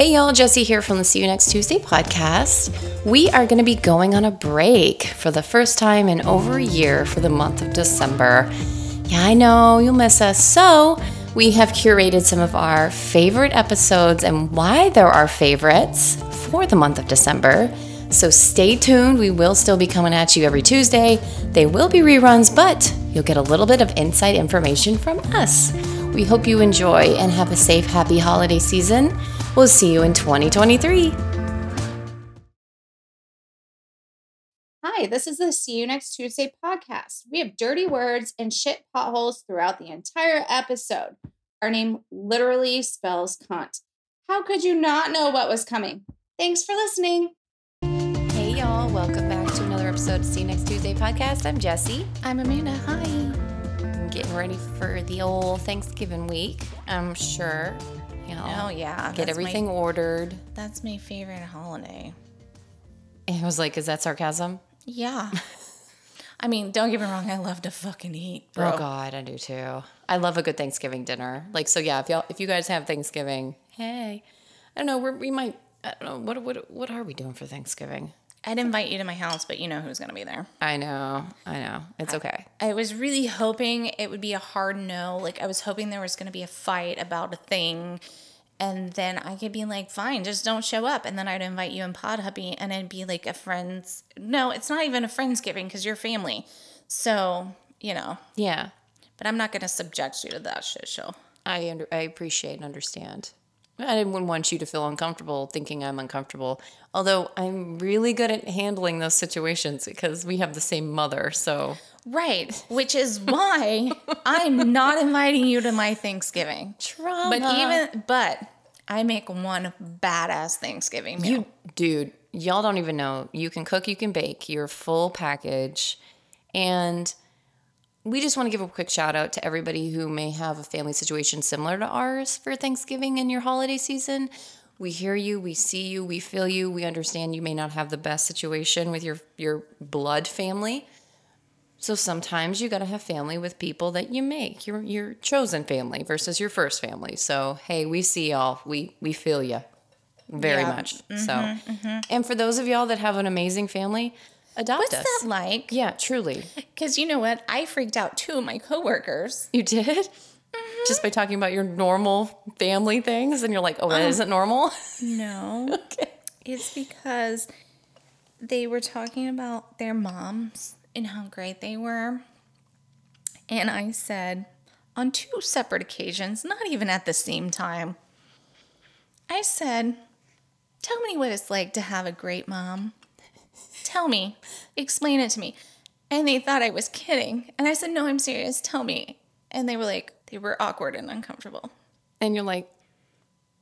Hey y'all, Jesse here from the See You Next Tuesday podcast. We are going to be going on a break for the first time in over a year for the month of December. Yeah, I know you'll miss us. So, we have curated some of our favorite episodes and why they're our favorites for the month of December. So, stay tuned. We will still be coming at you every Tuesday. They will be reruns, but you'll get a little bit of inside information from us. We hope you enjoy and have a safe, happy holiday season. We'll see you in 2023. Hi, this is the See You Next Tuesday podcast. We have dirty words and shit potholes throughout the entire episode. Our name literally spells cunt. How could you not know what was coming? Thanks for listening. Hey, y'all. Welcome back to another episode of See You Next Tuesday podcast. I'm Jesse. I'm Amanda. Hi. I'm getting ready for the old Thanksgiving week. I'm sure. You know, Oh, yeah. get everything My, ordered. that's my favorite holiday. It was like, is that sarcasm? Yeah. I mean, don't get me wrong. I love to fucking eat, bro. Oh God, I do too. I love a good Thanksgiving dinner. Like, so yeah, if y'all, if you guys have Thanksgiving, hey, I don't know, we're, we might, I don't know, what, what, what are we doing for Thanksgiving? I'd invite you to my house, but you know who's going to be there. I know, I know, it's okay. I was really hoping it would be a hard no. Like, I was hoping there was going to be a fight about a thing. And then I could be like, fine, just don't show up. And then I'd invite you and Pod Hubby, and it'd be like a friend's. No, it's not even a Friendsgiving because you're family. So, you know, Yeah, but I'm not going to subject you to that shit show. I under, I appreciate and understand. I wouldn't want you to feel uncomfortable thinking I'm uncomfortable. Although I'm really good at handling those situations because we have the same mother. So Right. Which is why I'm not inviting you to my Thanksgiving. trauma. But even, but I make one badass Thanksgiving meal. you, dude, y'all don't even know. You can cook, you can bake. You're full package, and we just want to give a quick shout out to everybody who may have a family situation similar to ours for Thanksgiving and your holiday season. We hear you, we see you, we feel you, we understand you may not have the best situation with your your blood family. So sometimes you got to have family with people that you make your your chosen family versus your first family. So hey, we see y'all. We we feel you very Yeah. much. so, mm-hmm, mm-hmm. and for those of y'all that have an amazing family, adopt What's us. that like? Yeah, truly. Because you know what? I freaked out two of my coworkers. You did? Mm-hmm. Just by talking about your normal family things, and you're like, oh, that uh, isn't normal? No. okay. It's because they were talking about their moms and how great they were. And I said, on two separate occasions, not even at the same time, I said, Tell me what it's like to have a great mom. Tell me. Explain it to me. And they thought I was kidding. And I said, No, I'm serious. Tell me. And they were like, they were awkward and uncomfortable. And you're like,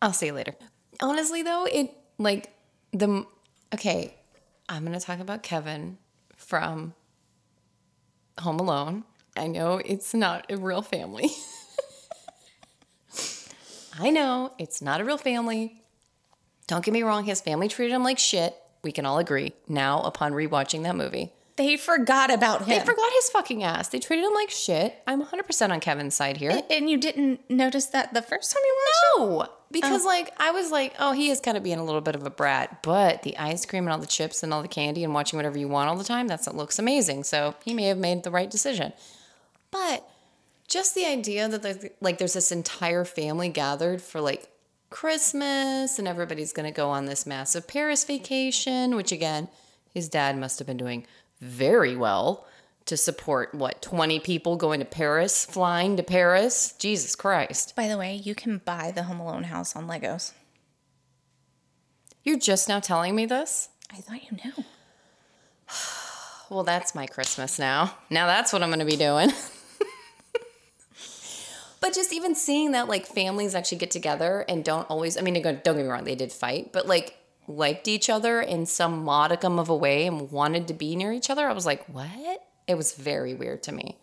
I'll see you later. Honestly, though, it like the okay, I'm gonna talk about Kevin from Home Alone. I know it's not a real family. I know it's not a real family. Don't get me wrong, his family treated him like shit. We can all agree now upon rewatching that movie. They forgot about him. They forgot his fucking ass. They treated him like shit. I'm 100% on Kevin's side here. and you didn't notice that the first time you watched it? No, because oh. like I was like, oh, he is kind of being a little bit of a brat, but the ice cream and all the chips and all the candy and watching whatever you want all the time, that's what looks amazing. So he may have made the right decision. But just the idea that there's like there's this entire family gathered for like Christmas and everybody's gonna go on this massive Paris vacation, which again, his dad must have been doing very well to support what 20 people going to Paris, flying to Paris. Jesus Christ. By the way, you can buy the Home Alone house on Legos. You're just now telling me this? I thought you knew. Well, that's my Christmas now. Now that's what I'm going to be doing. but just even seeing that like families actually get together and don't always, I mean, don't get me wrong, they did fight, but like liked each other in some modicum of a way and wanted to be near each other. I was like, what? It was very weird to me.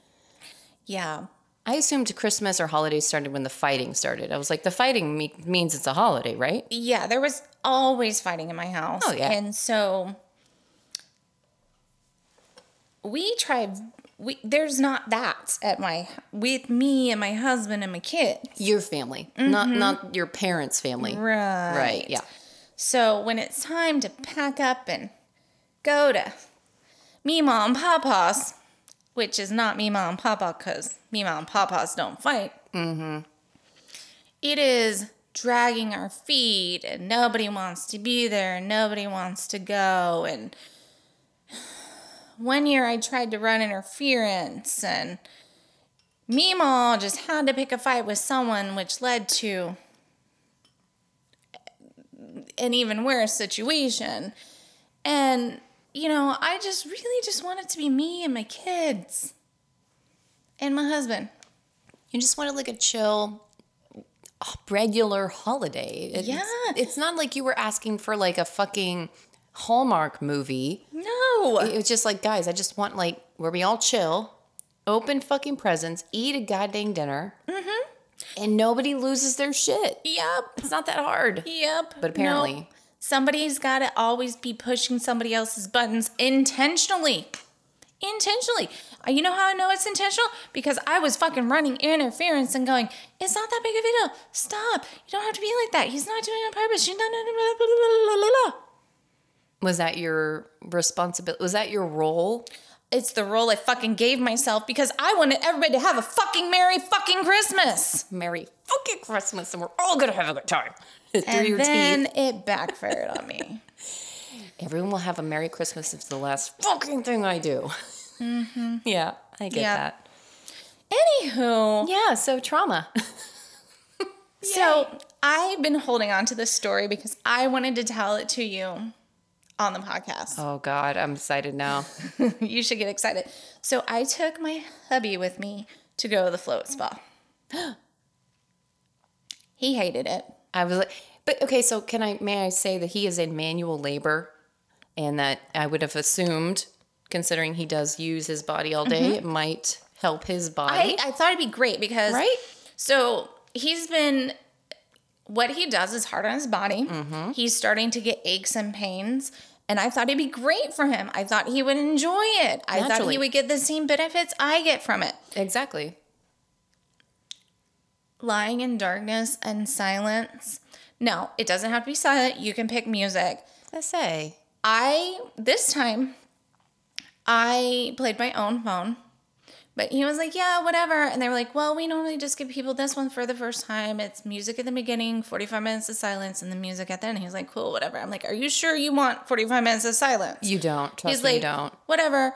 Yeah. I assumed Christmas or holidays started when the fighting started. I was like, the fighting me- means it's a holiday, right? Yeah, there was always fighting in my house. Oh, yeah. And so we tried we there's not that at my with me and my husband and my kids. Your family, not not your parents' family. Mm-hmm. Right. Right. Yeah. So when it's time to pack up and go to me mom and papa's, which is not me mom and papa because me mom and papa's don't fight. Mm-hmm. is dragging our feet and nobody wants to be there and nobody wants to go and one year I tried to run interference and Meemaw just had to pick a fight with someone which led to an even worse situation. And, you know, I just really just want it to be me and my kids and my husband. You just wanted like a chill, regular holiday. It's, Yeah. It's not like you were asking for like a fucking Hallmark movie. No. It was just like, guys, I just want like where we all chill, open fucking presents, eat a goddamn dinner, and nobody loses their shit. Yep. It's not that hard. Yep. But apparently- somebody's got to always be pushing somebody else's buttons intentionally. Intentionally. Uh, You know how I know it's intentional? Because I was fucking running interference and going, it's not that big of a deal. Stop. You don't have to be like that. He's not doing it on purpose. You know, no, no, no, blah, blah, blah, blah, blah. Was that your responsibility? Was that your role? It's the role I fucking gave myself because I wanted everybody to have a fucking Merry fucking Christmas. Merry fucking Christmas, and we're all gonna have a good time. And then teeth. it backfired on me. Everyone will have a Merry Christmas. It's the last fucking thing I do. Mm-hmm. Yeah, I get Yeah. that. Anywho, Yeah, so trauma. So I've been holding on to this story because I wanted to tell it to you on the podcast. oh God, I'm excited now. you should get excited. So I took my hubby with me to go to the float spa. he hated it. I was like, but okay, so can I, may I say that he is in manual labor and that I would have assumed, considering he does use his body all day, mm-hmm. it might help his I, body. I thought it'd be great because Right? So he's been what he does is hard on his body. Mm-hmm. He's starting to get aches and pains. And I thought it'd be great for him. I thought he would enjoy it. I thought he would get the same benefits I get from it. exactly. lying in darkness and silence. No, it doesn't have to be silent. You can pick music. I say. I this time I played my own phone. But he was like, "Yeah, whatever." And they were like, "Well, we normally just give people this one for the first time. It's music at the beginning, 45 minutes of silence, and the music at the end." He's like, "Cool, whatever." I'm like, "Are you sure you want 45 minutes of silence?" You don't. Trust He's me, like, you don't. "Whatever."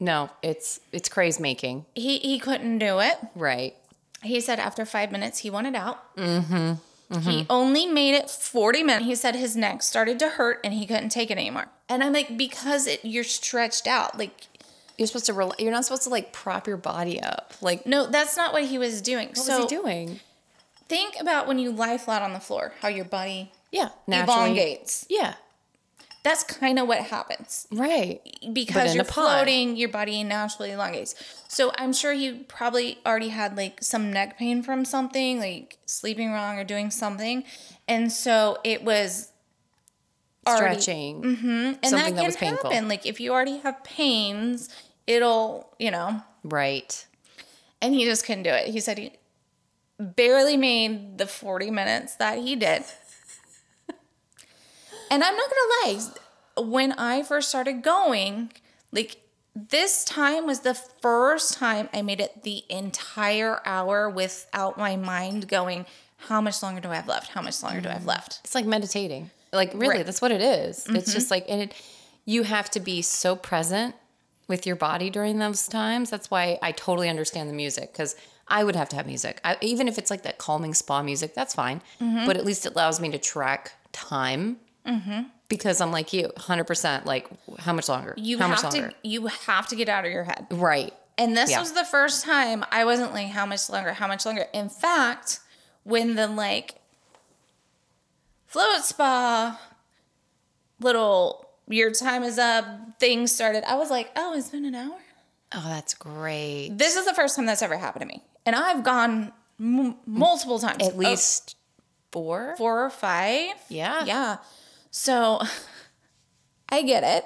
No, it's it's craze making. He he couldn't do it. Right. He said after five minutes he wanted out. Mm-hmm. He only made it 40 minutes. He said his neck started to hurt and he couldn't take it anymore. And I'm like, because it, you're stretched out. Like, You're supposed to rel- you're not supposed to like prop your body up. Like no, that's not what he was doing. what so was he doing? think about when you lie flat on the floor, how your body Yeah. Naturally. elongates. Yeah. That's kind of what happens. Right. because in you're a pod. floating, your body naturally elongates. So I'm sure he probably already had like some neck pain from something, like sleeping wrong or doing something, and so it was already- Stretching. Mm-hmm. and something that that can was painful. happen. Like if you already have pains, it'll you know. Right. And he just couldn't do it. He said he barely made the 40 minutes that he did. and I'm not gonna lie, when I first started going, like this time was the first time I made it the entire hour without my mind going, how much longer do I have left? How much longer do I have mm. left? It's like meditating. Like really, Right. that's what it is. It's mm-hmm. just like and it you have to be so present with your body during those times. That's why I totally understand the music because I would have to have music. I, even if it's like that calming spa music, that's fine. Mm-hmm. But at least it allows me to track time. Mm-hmm. Because I'm like you, 100%. Like, how much longer? You how much have longer? to you have to get out of your head. Right. And this Yeah. was the first time I wasn't like, how much longer? How much longer? In fact, when the like float spa little your time is up things started, I was like, oh, it's been an hour. Oh, that's great. This is the first time that's ever happened to me, and I've gone m- multiple times, At Oh, least four? four or five. Yeah. yeah. So I get it.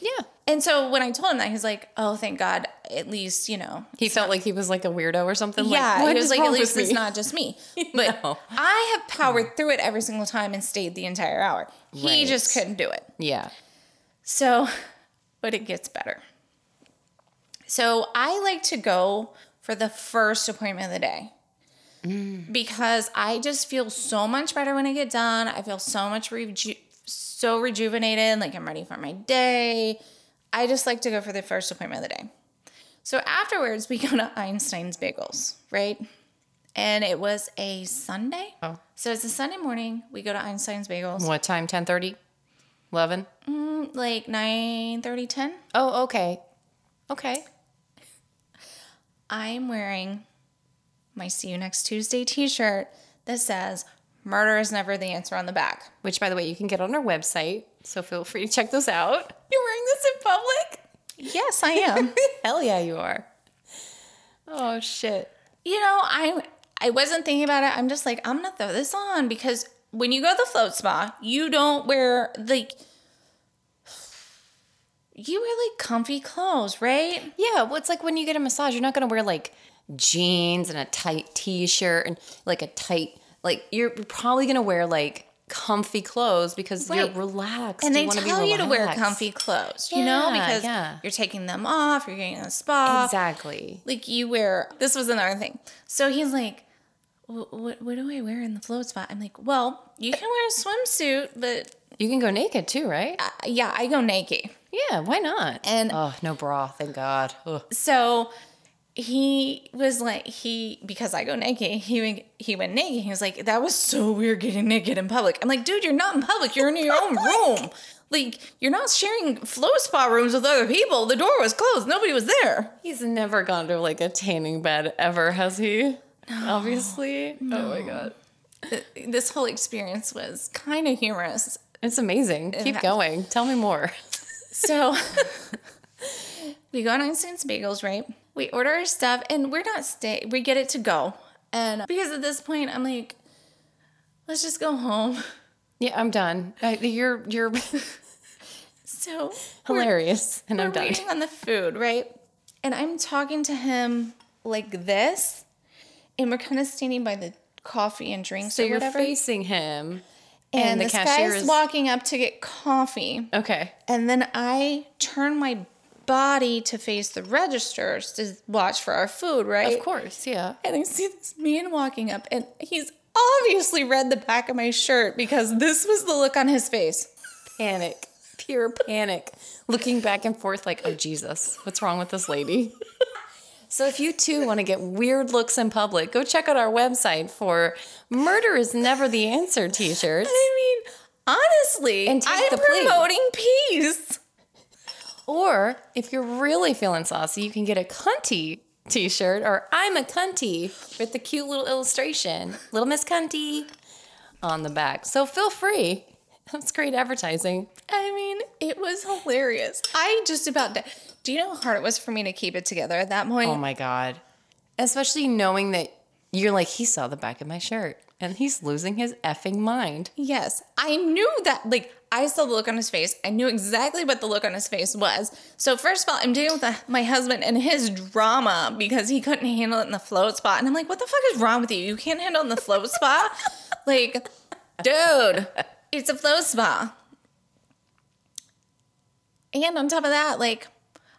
Yeah. And so when I told him that, he's like, "Oh, thank God! At least you know." He felt like he was like a weirdo or something. yeah, like, he was like, "At least it's not just me." But No. I have powered through it every single time and stayed the entire hour. He Right. just couldn't do it. Yeah. So, but it gets better. So I like to go for the first appointment of the day. Mm. Because I just feel so much better when I get done. I feel so much reju- so rejuvenated, like I'm ready for my day. I just like to go for the first appointment of the day. So afterwards, we go to Einstein's Bagels, right? And it was a Sunday. Oh. So it's a Sunday morning. We go to Einstein's Bagels, What time? 10:30? 11? Mm, like 9 30, 10. Oh, okay. Okay. I'm wearing my See You Next Tuesday t shirt that says, Murder is never the answer on the back. Which, by the way, you can get on our website. So feel free to check those out. You're wearing this in public? Yes, I am. Hell yeah, you are. Oh, shit. you know, I I wasn't thinking about it. I'm just like, I'm gonna throw this on because when you go to the float spa, you don't wear like you wear like comfy clothes, right? Yeah, well, it's like when you get a massage, you're not going to wear like jeans and a tight t shirt and like a tight, like, you're probably going to wear like comfy clothes because Right. you're relaxed. And they wanna be tell you to wear comfy clothes, you know, because yeah. you're taking them off, you're getting a spa. Exactly. like you wear this was another thing so he's like what, what do i wear in the float spot i'm like well you can wear a swimsuit but You can go naked too, right? uh, yeah i go naked Yeah, why not? And- oh, no bra, thank God. Ugh. so he was like he because i go naked he went he went naked he was like that was so weird getting naked in public i'm like dude you're not in public you're in your own room like you're not sharing float spa rooms with other people the door was closed nobody was there He's never gone to like a tanning bed ever, has he? Obviously. Oh my God. this whole experience was kind of humorous It's amazing. Keep fact- going. Tell me more. So we go on Einstein's Bagels, right? We order our stuff and we're not stay. We get it to go, and because at this point I'm like, let's just go home. Yeah, I'm done. I, you're you're So hilarious, and I'm done. waiting on the food, right? And I'm talking to him like this, and we're kind of standing by the coffee and drinks So or you're whatever. facing him, and, and the this cashier is walking up to get coffee. okay. And then I turn my body to face the registers to watch for our food, right? Of course, yeah. And I see this man walking up, and he's obviously read the back of my shirt because this was the look on his face. Panic, pure panic, looking back and forth like, oh Jesus, what's wrong with this lady? So if you too want to get weird looks in public, go check out our website for "Murder is Never the Answer" T-shirts. I mean, honestly, And I'm the plea. promoting peace. Or if you're really feeling saucy, you can get a cunty t-shirt or I'm a cunty with the cute little illustration, little Miss Cunty on the back. So feel free. That's great advertising. I mean, it was hilarious. I just about di- do you know how hard it was for me to keep it together at that point? Oh my god. Especially knowing that you're like he saw the back of my shirt and he's losing his effing mind. Yes, I knew that. Like, I saw the look on his face. I knew exactly what the look on his face was. So, first of all, I'm dealing with the, my husband and his drama because he couldn't handle it in the float spot. And I'm like, what the fuck is wrong with you? You can't handle in the float spot? like, dude, it's a float spa. And on top of that, like,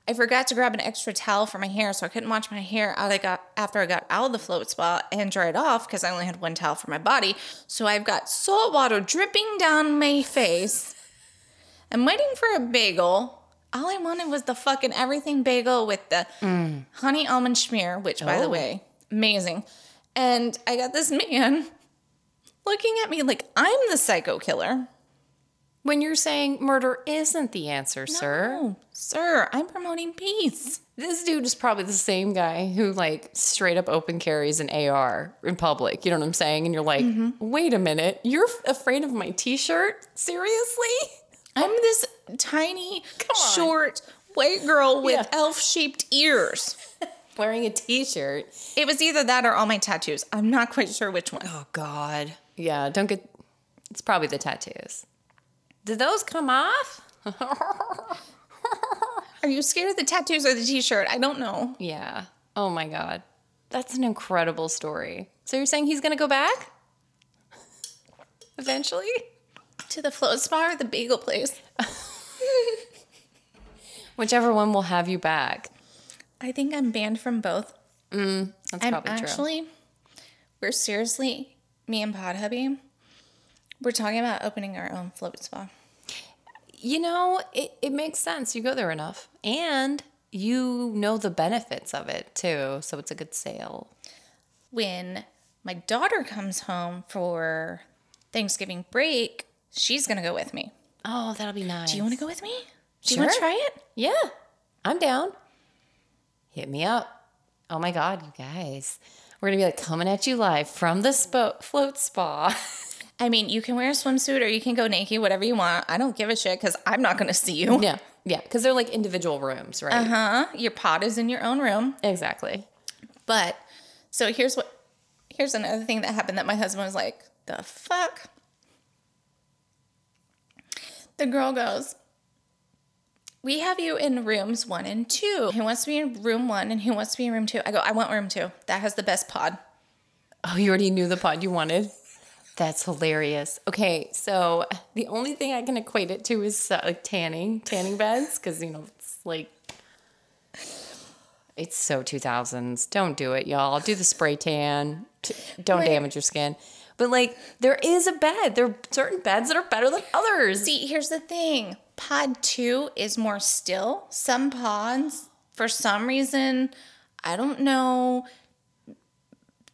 I forgot to grab an extra towel for my hair, so I couldn't wash my hair out. I got after I got out of the float spa and dry it off because I only had one towel for my body. So I've got salt water dripping down my face. I'm waiting for a bagel. All I wanted was the fucking everything bagel with the honey almond schmear, which by the Oh. way, amazing. And I got this man looking at me like I'm the psycho killer. When you're saying murder isn't the answer, sir. No, sir, I'm promoting peace. This dude is probably the same guy who like straight up open carries an AR in public. You know what I'm saying? And you're like, mm-hmm. wait a minute, you're f- afraid of my t-shirt? Seriously? I'm this tiny, short, white girl with Yeah. elf shaped ears. Wearing a t-shirt. It was either that or all my tattoos. I'm not quite sure which one. Oh God. Yeah, don't get. It's probably the tattoos. Did those come off? Are you scared of the tattoos or the t-shirt? I don't know. Yeah. Oh my God. That's an incredible story. So you're saying he's going to go back? Eventually? To the float spa or the bagel place? Whichever one will have you back. I think I'm banned from both. Mm, that's I'm probably true. actually, we're seriously, me and Pod Hubby, we're talking about opening our own float spa. You know, it, it makes sense. You go there enough. And you know the benefits of it too. So it's a good sale. When my daughter comes home for Thanksgiving break, she's gonna go with me. Oh, that'll be nice. Do you want to go with me? Do you want to try it? Yeah, I'm down. Hit me up. Oh my God, you guys. We're going to be like coming at you live from the spo- float spa. I mean, you can wear a swimsuit or you can go naked, whatever you want. I don't give a shit because I'm not gonna see you. yeah, yeah, because they're like individual rooms, right? Uh huh? Your pod is in your own room. Exactly. But so here's what here's another thing that happened that my husband was like, the fuck? The girl goes, We have you in rooms one and two. Who wants to be in room one and who wants to be in room two? I go, I want room two. That has the best pod. Oh, you already knew the pod you wanted? That's hilarious. Okay, so the only thing I can equate it to is uh, like tanning, tanning beds, because, you know, it's like, it's so 2000s. Don't do it, y'all. Do the spray tan. Don't damage your skin. But, like, there is a bed. There are certain beds that are better than others. See, here's the thing. Pod two is more still. Some pods, for some reason, I don't know,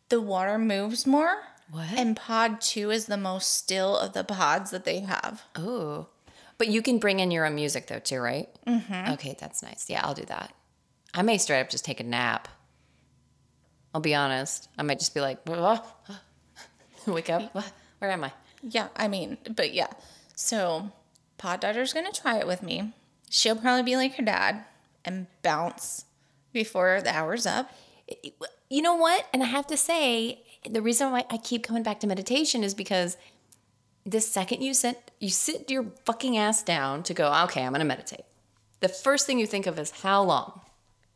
the water moves more. What? And pod two is the most still of the pods that they have. Oh, but you can bring in your own music though too, right? Mm-hmm. Okay, that's nice. Yeah, I'll do that. I may straight up just take a nap. I'll be honest. I might just be like, wake up. Where am I? Yeah, I mean, but yeah. So pod daughter's gonna try it with me. She'll probably be like her dad and bounce before the hour's up. You know what? And I have to say, the reason why I keep coming back to meditation is because the second you sit, you sit your fucking ass down to go, okay, I'm gonna meditate. The first thing you think of is how long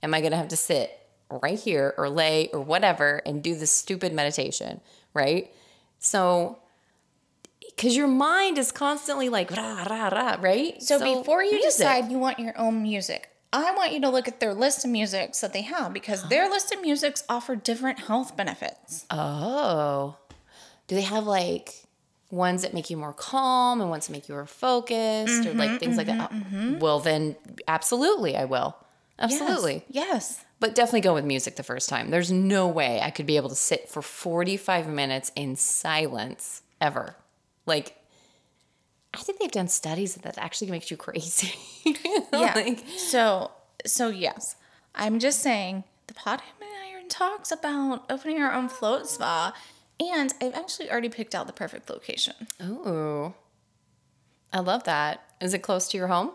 am I gonna have to sit right here or lay or whatever and do this stupid meditation, right? So, because your mind is constantly like rah rah rah, right? So, before you music. decide you want your own music, I want you to look at their list of musics that they have because their list of musics offer different health benefits. Oh. Do they have like ones that make you more calm and ones that make you more focused or like things like that? Mm-hmm, mm-hmm, mm-hmm. Well, then absolutely, I will. Absolutely. Yes. yes. But definitely go with music the first time. There's no way I could be able to sit for 45 minutes in silence ever. Like, I think they've done studies that actually makes you crazy. Yeah. Like, so so yes. I'm just saying the pot and iron talks about opening our own float spa. And I've actually already picked out the perfect location. ooh. I love that. Is it close to your home?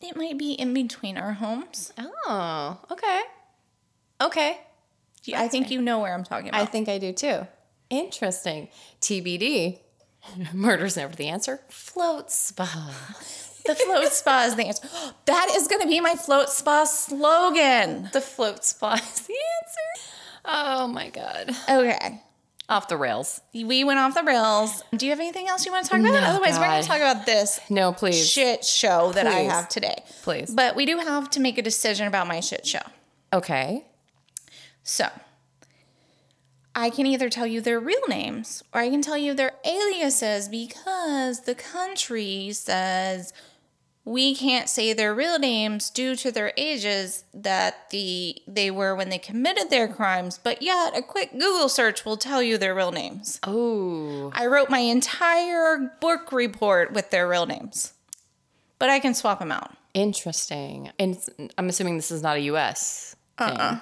It might be in between our homes. Oh, okay. Okay. I think you know where I'm talking about. I think I do too. Interesting. TBD. Murder's never the answer. Float spa. the float spa is the answer. That is going to be my float spa slogan. The float spa is the answer. Oh my God. Okay. Off the rails. We went off the rails. Do you have anything else you want to talk about? No, Otherwise, we're going to talk about this No, please. shit show that I have today. Please. But we do have to make a decision about my shit show. Okay. So, I can either tell you their real names or I can tell you their aliases because the country says we can't say their real names due to their ages that the they were when they committed their crimes, but yet a quick Google search will tell you their real names. Oh. I wrote my entire book report with their real names. But I can swap them out. Interesting. And I'm assuming this is not a US thing. Uh-uh.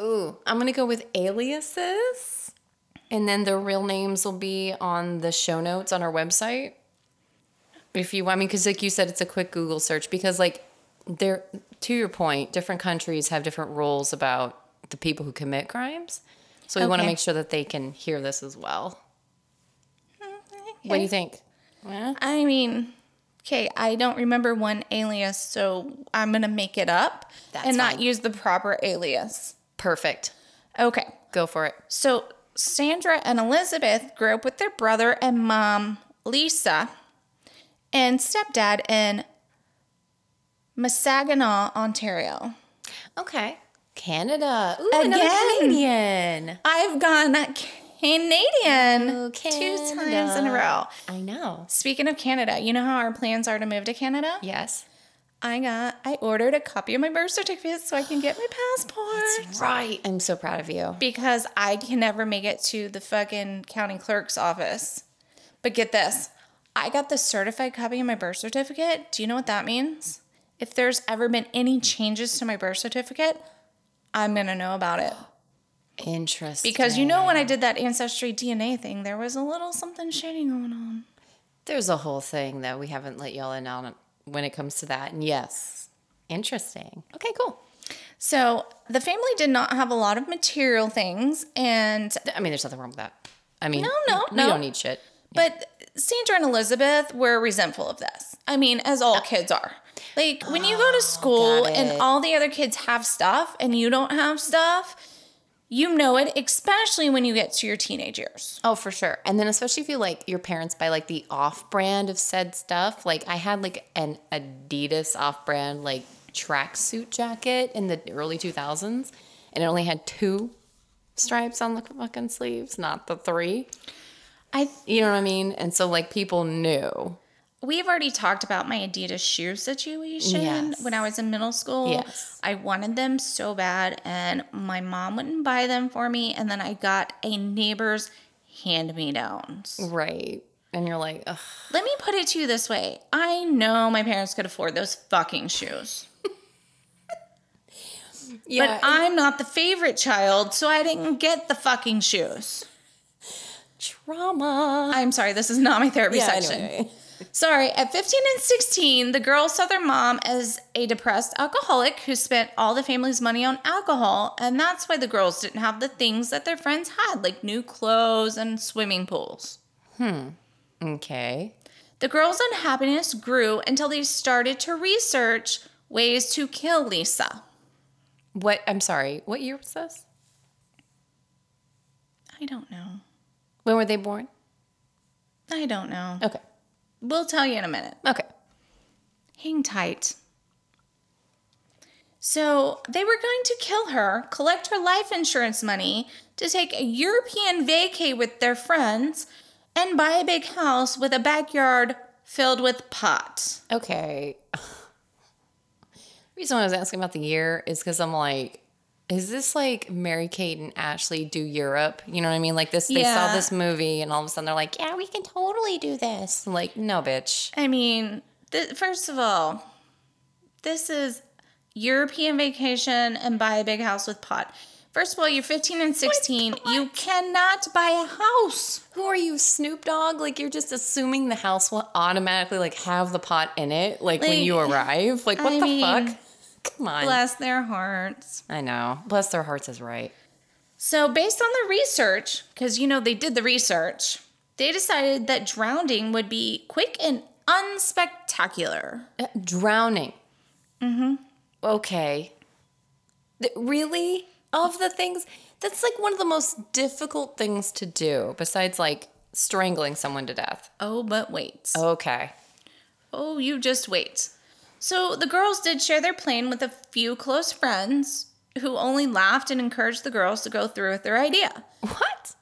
Ooh, I'm going to go with aliases. And then their real names will be on the show notes on our website. If you, I mean, because like you said, it's a quick Google search. Because like, there, to your point, different countries have different rules about the people who commit crimes. So we want to make sure that they can hear this as well. What do you think? Yeah? I mean, Okay, I don't remember one alias, so I'm gonna make it up That's and not use the proper alias. Perfect. Okay, Go for it. so Sandra and Elizabeth grew up with their brother and mom, Lisa, and stepdad in Mississauga, Ontario. Okay. Canada. Ooh, Again. another Canadian. I've gone Canadian two times in a row. I know. Speaking of Canada, you know how our plans are to move to Canada? Yes. I got I ordered a copy of my birth certificate so I can get my passport. That's right. I'm so proud of you. Because I can never make it to the fucking county clerk's office. But get this. I got the certified copy of my birth certificate. Do you know what that means? If there's ever been any changes to my birth certificate, I'm going to know about it. Interesting. Because you know when I did that ancestry DNA thing, there was a little something shady going on. there's a whole thing that we haven't let y'all in on when it comes to that. And yes, interesting. Okay, cool. So the family did not have a lot of material things, and I mean, there's nothing wrong with that. I mean, No, no, we no. don't need shit. but Sandra and Elizabeth were resentful of this. I mean, as all kids are. Like when you go to oh, school and all the other kids have stuff and you don't have stuff, you know it, especially when you get to your teenage years. Oh, for sure. And then especially if you like your parents buy like the off-brand of said stuff. Like I had like an Adidas off-brand like tracksuit jacket in the early 2000s and it only had two stripes on the fucking sleeves, not the three. I You know what I mean? And so like people knew. We've already talked about my Adidas shoe situation Yes. when I was in middle school. Yes. I wanted them so bad, and my mom wouldn't buy them for me. And then I got a neighbor's hand me downs. Right. And you're like, Ugh. Let me put it to you this way I know my parents could afford those fucking shoes. yeah, But I'm not the favorite child, so I didn't get the fucking shoes. trauma. I'm sorry, this is not my therapy Yeah, section. anyway. Sorry, at 15 and 16, the girls saw their mom as a depressed alcoholic who spent all the family's money on alcohol, and that's why the girls didn't have the things that their friends had, like new clothes and swimming pools. Hmm. Okay. The girls' unhappiness grew until they started to research ways to kill Lisa. What? I'm sorry. What year was this? I don't know. When were they born? I don't know. Okay. We'll tell you in a minute. Okay. Hang tight. So they were going to kill her, collect her life insurance money to take a European vacay with their friends, and buy a big house with a backyard filled with pot. Okay. The reason why I was asking about the year is because I'm like, is this like Mary Kate and Ashley do Europe? You know what I mean? Like this, they saw this movie and all of a sudden they're like, yeah, we can totally do this. I'm like, no, bitch. I mean, th- first of all, this is European vacation and buy a big house with pot. First of all, you're 15 and 16. You cannot buy a house. Who are you, Snoop Dogg? Like you're just assuming the house will automatically like have the pot in it, like, when you arrive. Like what I the mean, fuck? Come on. Bless their hearts. I know. Bless their hearts is right. So, based on the research, because you know they did the research, they decided that drowning would be quick and unspectacular. Uh, drowning. Mm-hmm. Okay. Th- really? Of the things, that's like one of the most difficult things to do, besides like strangling someone to death. Oh, but wait. Okay. Oh, you just wait. So, the girls did share their plane with a few close friends who only laughed and encouraged the girls to go through with their idea. What?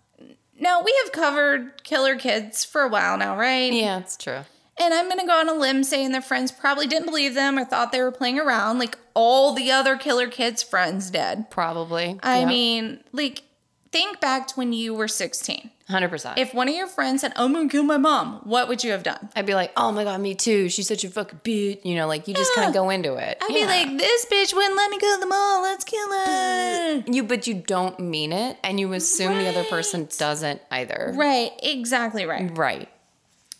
Now, we have covered killer kids for a while now, right? Yeah, it's true. And I'm going to go on a limb saying their friends probably didn't believe them or thought they were playing around like all the other killer kids' friends did. Probably. I Yep. mean, like, think back to when you were 16. 100%. If one of your friends said, I'm gonna kill my mom, what would you have done? I'd be like, oh my God, me too. She's such a fucking bitch. You know, like you just kind Yeah. of go into it. I'd Yeah. be like, this bitch wouldn't let me go to the mall. Let's kill her. you, but you don't mean it, and you assume the other person doesn't either. Right, exactly right. Right.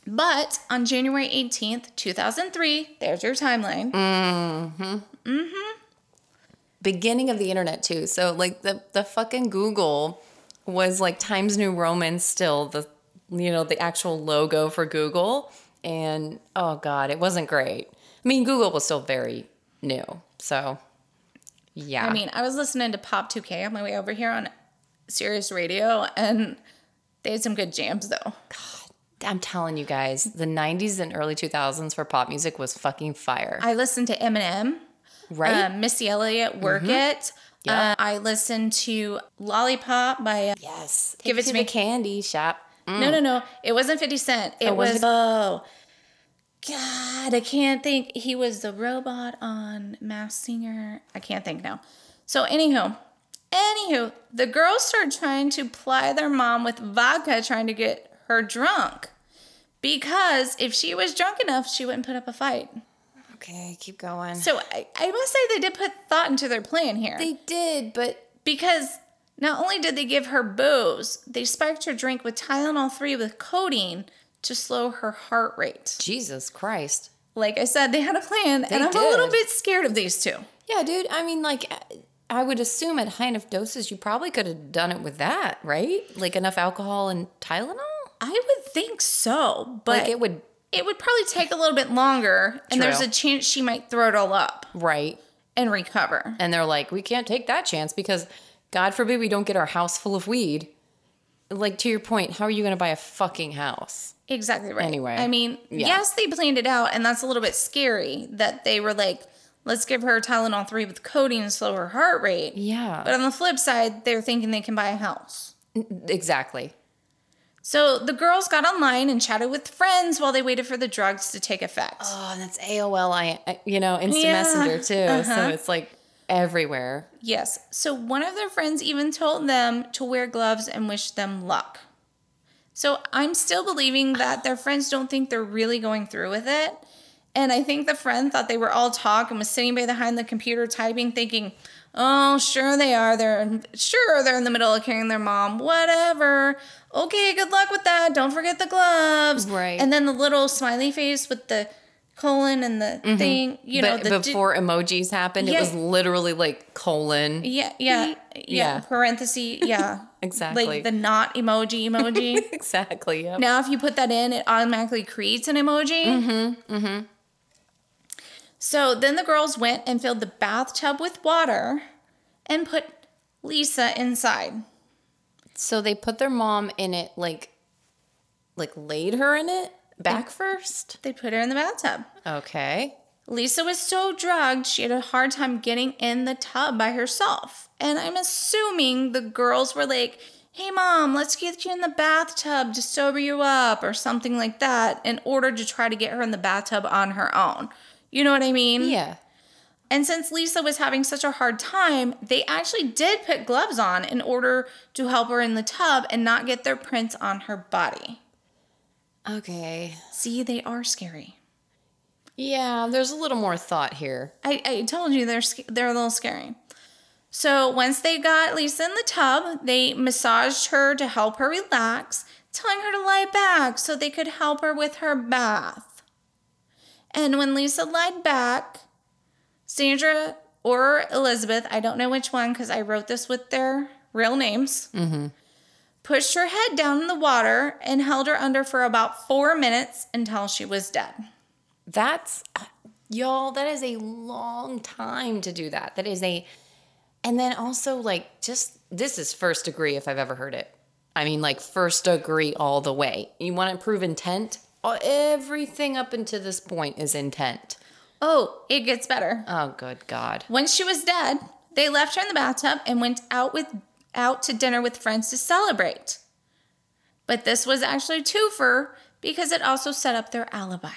But on January 18th, 2003, there's your timeline. Mm hmm. Mm hmm. Beginning of the internet too. So like the the fucking Google was like Times New Roman still the you know the actual logo for Google and oh god, it wasn't great. I mean, Google was still very new, so yeah. I mean, I was listening to Pop 2K on my way over here on Sirius Radio, and they had some good jams though. God, I'm telling you guys, the 90s and early 2000s for pop music was fucking fire. I listened to Eminem, right? um, Missy Elliott, Work It. Yeah. Uh, I listened to Lollipop by. Uh, yes. Give it to me. candy shop. No, no, no. It wasn't 50 Cent. It Oh, was was. Oh. God, I can't think. He was the robot on Masked Singer. I can't think now. So, anywho, anywho, the girls start trying to ply their mom with vodka, trying to get her drunk. Because if she was drunk enough, she wouldn't put up a fight. Okay, keep going. So, I, I must say they did put thought into their plan here. they did, but because not only did they give her booze, they spiked her drink with Tylenol 3 with codeine to slow her heart rate. Jesus Christ. Like I said, they had a plan, and I'm did. a little bit scared of these two. Yeah, dude. I mean, like, I would assume at high enough doses, you probably could have done it with that, right? Like enough alcohol and Tylenol. I would think so, but Like it would, it would probably take a little bit longer, and there's a chance she might throw it all up right? and recover. And they're like, we can't take that chance because, God forbid, we don't get our house full of weed. Like to your point, how are you going to buy a fucking house? Exactly right. Anyway, I mean, yeah. yes, they planned it out, and that's a little bit scary that they were like, let's give her Tylenol 3 with codeine and slow her heart rate. Yeah, But on the flip side, they're thinking they can buy a house. exactly. So the girls got online and chatted with friends while they waited for the drugs to take effect. Oh, and that's AOL, I, you know, Instant Yeah, Messenger too. So uh-huh. it's like everywhere. Yes. So one of their friends even told them to wear gloves and wish them luck. So I'm still believing that their friends don't think they're really going through with it. And I think the friend thought they were all talk and was sitting behind the computer typing, thinking, "Oh, sure they are. They're sure they're in the middle of carrying their mom. Whatever. Okay, good luck with that. Don't forget the gloves." Right. And then the little smiley face with the colon and the thing. You know, but di- before emojis happened, Yeah. it was literally like colon. Yeah, yeah, yeah. Yeah. Parenthesis, yeah. Exactly. Like the not emoji emoji. exactly. Yep. now, if you put that in, it automatically creates an emoji. Mm-hmm. Mm-hmm. So then the girls went and filled the bathtub with water and put Lisa inside. So they put their mom in it, like, like laid her in it back first. They put her in the bathtub. Okay. Lisa was so drugged, she had a hard time getting in the tub by herself. And I'm assuming the girls were like, hey, mom, let's get you in the bathtub to sober you up or something like that in order to try to get her in the bathtub on her own. You know what I mean? Yeah. And since Lisa was having such a hard time, they actually did put gloves on in order to help her in the tub and not get their prints on her body. Okay. See, they are scary. Yeah, there's a little more thought here. I, I told you they're they're a little scary. So once they got Lisa in the tub, they massaged her to help her relax, telling her to lie back so they could help her with her bath. And when Lisa lied back, Sandra or Elizabeth, I don't know which one because I wrote this with their real names, mm-hmm. pushed her head down in the water and held her under for about four minutes until she was dead. That's uh, y'all, that is a long time to do that. That is a and then also like just this is first degree if I've ever heard it. I mean like first degree all the way. You want to prove intent? Everything up until this point is intent. Oh, it gets better. Oh good god. When she was dead, they left her in the bathtub and went out with out to dinner with friends to celebrate. But this was actually a twofer because it also set up their alibi.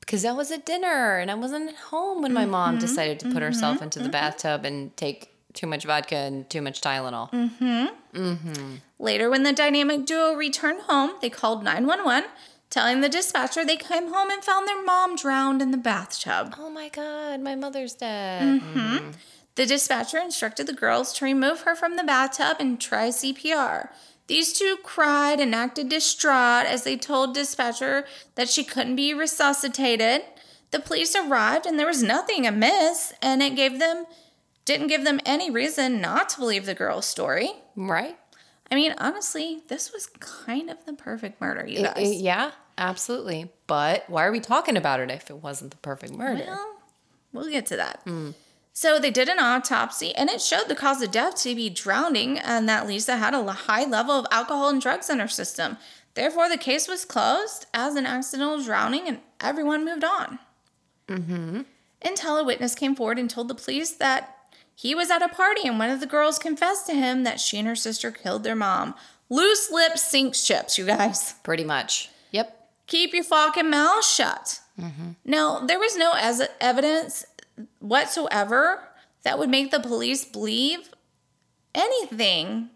Because I was at dinner and I wasn't at home when my mom decided to put herself into the bathtub and take too much vodka and too much Tylenol. Mm-hmm. Mm-hmm. Later, when the dynamic duo returned home, they called 911, telling the dispatcher they came home and found their mom drowned in the bathtub. Oh my god, my mother's dead. Mm-hmm. Mm-hmm. The dispatcher instructed the girls to remove her from the bathtub and try CPR. These two cried and acted distraught as they told dispatcher that she couldn't be resuscitated. The police arrived and there was nothing amiss, and it gave them didn't give them any reason not to believe the girl's story. Right? I mean, honestly, this was kind of the perfect murder, you guys. it- yeah. absolutely. But why are we talking about it if it wasn't the perfect murder? Well, we'll get to that. So they did an autopsy and it showed the cause of death to be drowning and that Lisa had a high level of alcohol and drugs in her system. Therefore, the case was closed as an accidental drowning and everyone moved on. Mm-hmm. Until a witness came forward and told the police that he was at a party and one of the girls confessed to him that she and her sister killed their mom. Loose lips sink ships, you guys. Pretty much. Yep. Keep your fucking mouth shut. Mm-hmm. Now, there was no as- evidence whatsoever that would make the police believe anything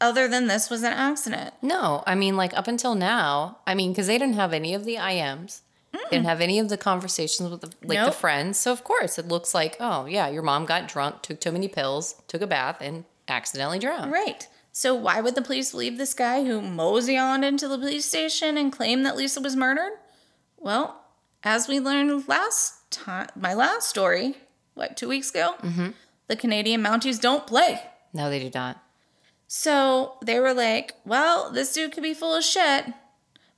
other than this was an accident. No, I mean, like up until now, I mean, because they didn't have any of the IMs, they didn't have any of the conversations with the, like the friends. So of course, it looks like, oh yeah, your mom got drunk, took too many pills, took a bath, and accidentally drowned. Right. So, why would the police believe this guy who mosey on into the police station and claim that Lisa was murdered? Well, as we learned last time, my last story, what, two weeks ago? Mm-hmm. The Canadian Mounties don't play. No, they do not. So they were like, well, this dude could be full of shit,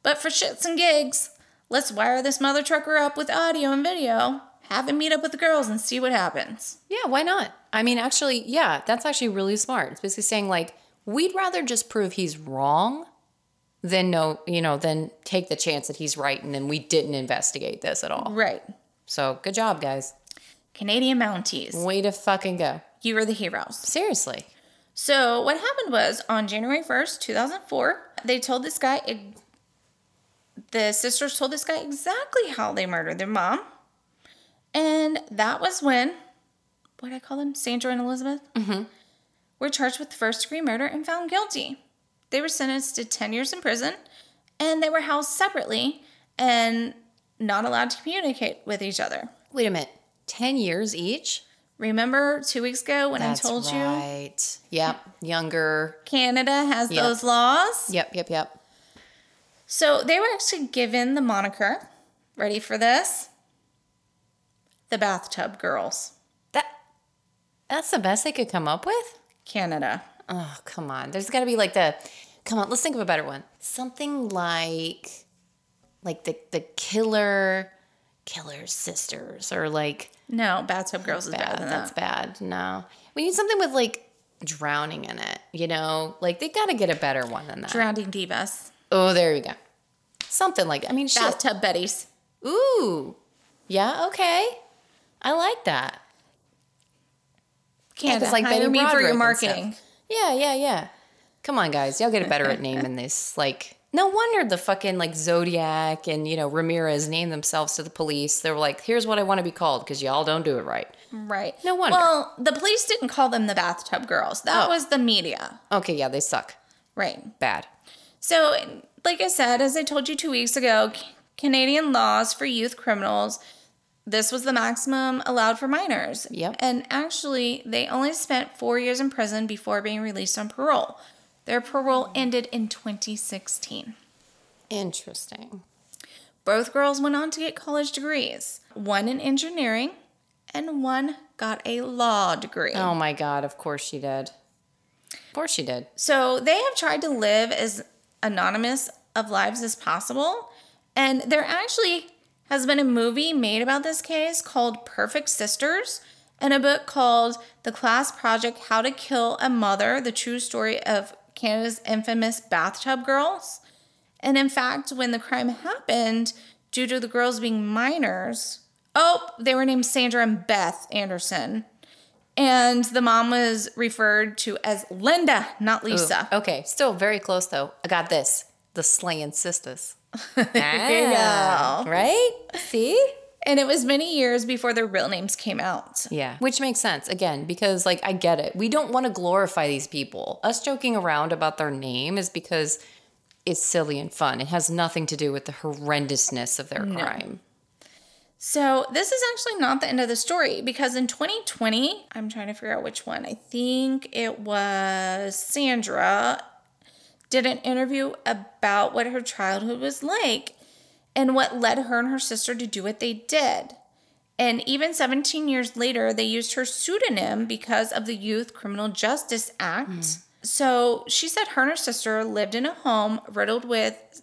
but for shits and gigs, let's wire this mother trucker up with audio and video, have him meet up with the girls and see what happens. Yeah, why not? I mean, actually, yeah, that's actually really smart. It's basically saying like, we'd rather just prove he's wrong than no, you know, than take the chance that he's right and then we didn't investigate this at all. Right. So good job, guys. Canadian Mounties, Way to fucking go. you are the heroes. Seriously. So what happened was on January 1st, 2004, they told this guy, the sisters told this guy exactly how they murdered their mom. And that was when, what did I call them? Sandra and Elizabeth? Mm-hmm. Were charged with first degree murder and found guilty. They were sentenced to 10 years in prison and they were housed separately and not allowed to communicate with each other. Wait a minute. 10 years each? Remember two weeks ago when That's I told you right. Yep. Younger. Canada has Yep. those laws? Yep, yep, yep. So they were actually given the moniker, ready for this? The Bathtub Girls, That That's the best they could come up with? Canada. Oh, come on. There's got to be like the Come on, let's think of a better one. Something like like the the killer killer sisters or like No, Bathtub Girls is bad. better than That's that. bad. No. We need something with like drowning in it, you know? Like they got to get a better one than that. Drowning Divas. Oh, there we go. Something like I mean, shit. Bathtub Betties. Ooh. Yeah, okay. I like that. Canada. it's like Betty me for your Broderick and stuff. marketing. Yeah, yeah, yeah. Come on, guys. Y'all get a better at naming this. Like, no wonder the fucking like Zodiac and, you know, Ramirez named themselves to the police. They were like, here's what I want to be called because y'all don't do it right. Right. No wonder. Well, the police didn't call them the Bathtub Girls. That Oh. was the media. Okay, yeah, they suck. Right. Bad. So, like I said, as I told you two weeks ago, Canadian laws for youth criminals, this was the maximum allowed for minors. Yep. And actually, they only spent four years in prison before being released on parole. Their parole ended in 2016. Interesting. Both girls went on to get college degrees one in engineering, and one got a law degree. Oh my God, of course she did. Of course she did. So they have tried to live as anonymous of lives as possible. And there actually has been a movie made about this case called Perfect Sisters and a book called The Class Project How to Kill a Mother, the true story of Canada's infamous bathtub girls. And in fact, when the crime happened, due to the girls being minors, oh, they were named Sandra and Beth Anderson. And the mom was referred to as Linda, not Lisa. Ooh, okay, still very close though. I got this. The slaying sisters. Ah. Right? See? And it was many years before their real names came out. Yeah. Which makes sense again because like I get it. We don't want to glorify these people. Us joking around about their name is because it's silly and fun. It has nothing to do with the horrendousness of their crime. So, this is actually not the end of the story because in 2020, I'm trying to figure out which one. I think it was Sandra did an interview about what her childhood was like and what led her and her sister to do what they did. And even 17 years later, they used her pseudonym because of the Youth Criminal Justice Act. Hmm. So she said her and her sister lived in a home riddled with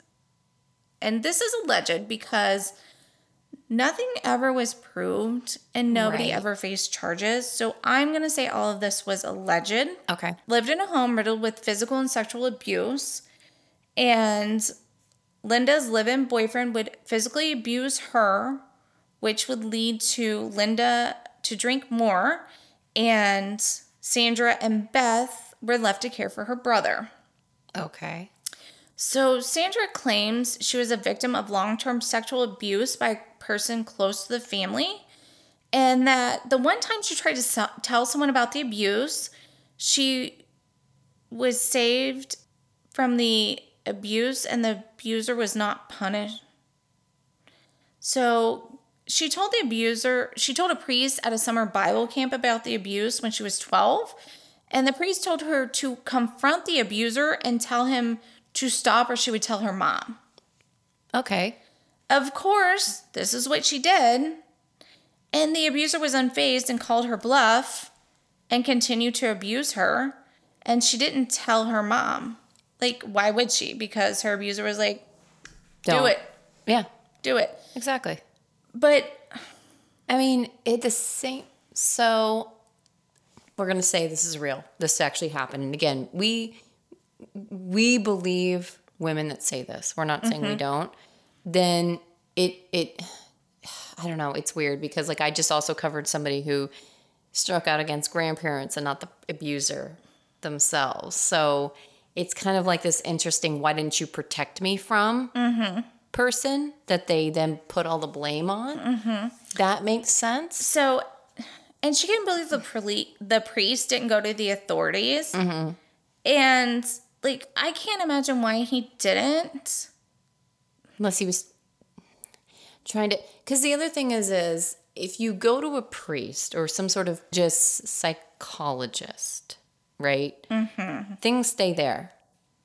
and this is alleged because nothing ever was proved and nobody Right. ever faced charges. So I'm going to say all of this was alleged. Okay. Lived in a home riddled with physical and sexual abuse. And Linda's live in boyfriend would physically abuse her, which would lead to Linda to drink more. And Sandra and Beth were left to care for her brother. Okay. So Sandra claims she was a victim of long-term sexual abuse by a person close to the family, and that the one time she tried to tell someone about the abuse, she was saved from the abuse, and the abuser was not punished. So she told the abuser, she told a priest at a summer Bible camp about the abuse when she was 12. And the priest told her to confront the abuser and tell him to stop or she would tell her mom. Okay. Of course, this is what she did. And the abuser was unfazed and called her bluff and continued to abuse her. And she didn't tell her mom. Like, why would she? Because her abuser was like, do Don't. it, Yeah. do it. Exactly. But I mean, it the same. So we're gonna say this is real. This actually happened. And again, we we believe women that say this. We're not saying we mm-hmm. don't. Then it it I don't know. It's weird because like I just also covered somebody who struck out against grandparents and not the abuser themselves. So it's kind of like this interesting. Why didn't you protect me from? Mm-hmm. person that they then put all the blame on. Mm-hmm. That makes sense. So, and she couldn't believe the poli- the priest didn't go to the authorities. Mm-hmm. And like, I can't imagine why he didn't. Unless he was trying to because the other thing is is if you go to a priest or some sort of just psychologist, right? Mm-hmm. Things stay there.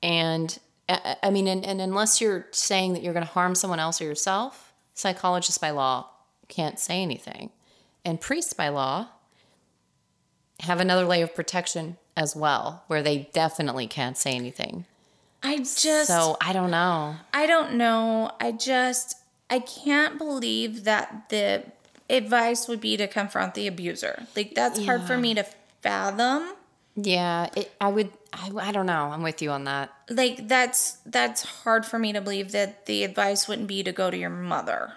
And I I mean, and, and unless you're saying that you're going to harm someone else or yourself, psychologists by law can't say anything. And priests by law have another layer of protection as well, where they definitely can't say anything. I just, So I don't know. I don't know. I just, I can't believe that the advice would be to confront the abuser. Like, that's hard for me to fathom. Yeah, it, I would. I, I don't know. I'm with you on that. Like, that's, that's hard for me to believe that the advice wouldn't be to go to your mother.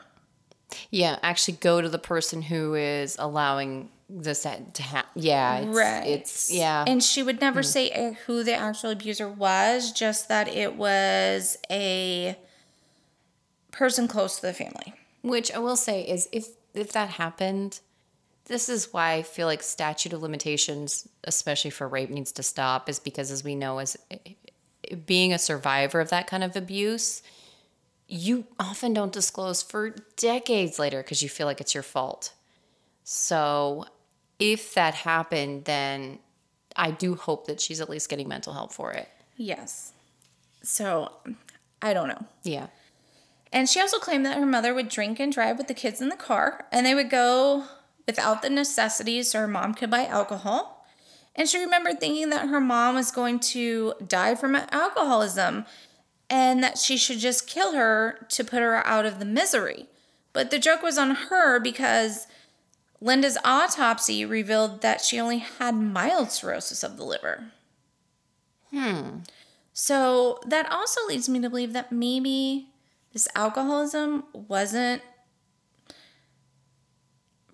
Yeah, actually go to the person who is allowing this to happen. Yeah, it's, right. It's yeah. And she would never say uh, who the actual abuser was, just that it was a person close to the family. Which I will say is if if that happened, this is why I feel like statute of limitations, especially for rape, needs to stop. Is because as we know, as being a survivor of that kind of abuse, you often don't disclose for decades later because you feel like it's your fault. So if that happened, then I do hope that she's at least getting mental help for it. Yes. So I don't know. Yeah. And she also claimed that her mother would drink and drive with the kids in the car, and they would go without the necessities so her mom could buy alcohol. And she remembered thinking that her mom was going to die from alcoholism and that she should just kill her to put her out of the misery. But the joke was on her because Linda's autopsy revealed that she only had mild cirrhosis of the liver. Hmm. So that also leads me to believe that maybe this alcoholism wasn't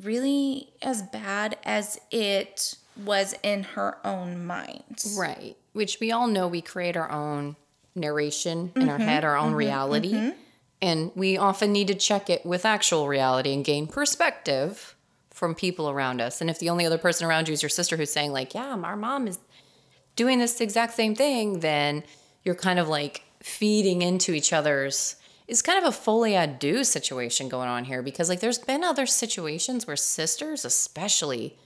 really as bad as it was in her own mind. Right. Which we all know we create our own narration in our mm-hmm. head, our own mm-hmm. reality. Mm-hmm. And we often need to check it with actual reality and gain perspective from people around us. And if the only other person around you is your sister who's saying, like, yeah, our mom is doing this exact same thing, then you're kind of like feeding into each other's. It's kind of a à deux situation going on here because, like, there's been other situations where sisters, especially,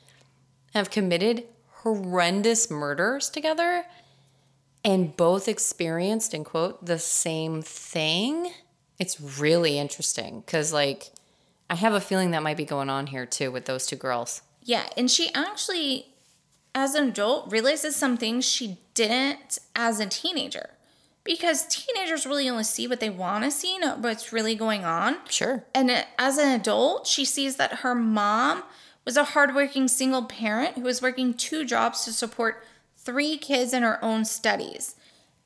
have committed horrendous murders together and both experienced, in quote, the same thing. It's really interesting because, like, I have a feeling that might be going on here too with those two girls. Yeah, and she actually, as an adult, realizes some things she didn't as a teenager. because teenagers really only see what they want to see, not what's really going on. Sure. And uh, as an adult, she sees that her mom was a hardworking single parent who was working two jobs to support three kids in her own studies.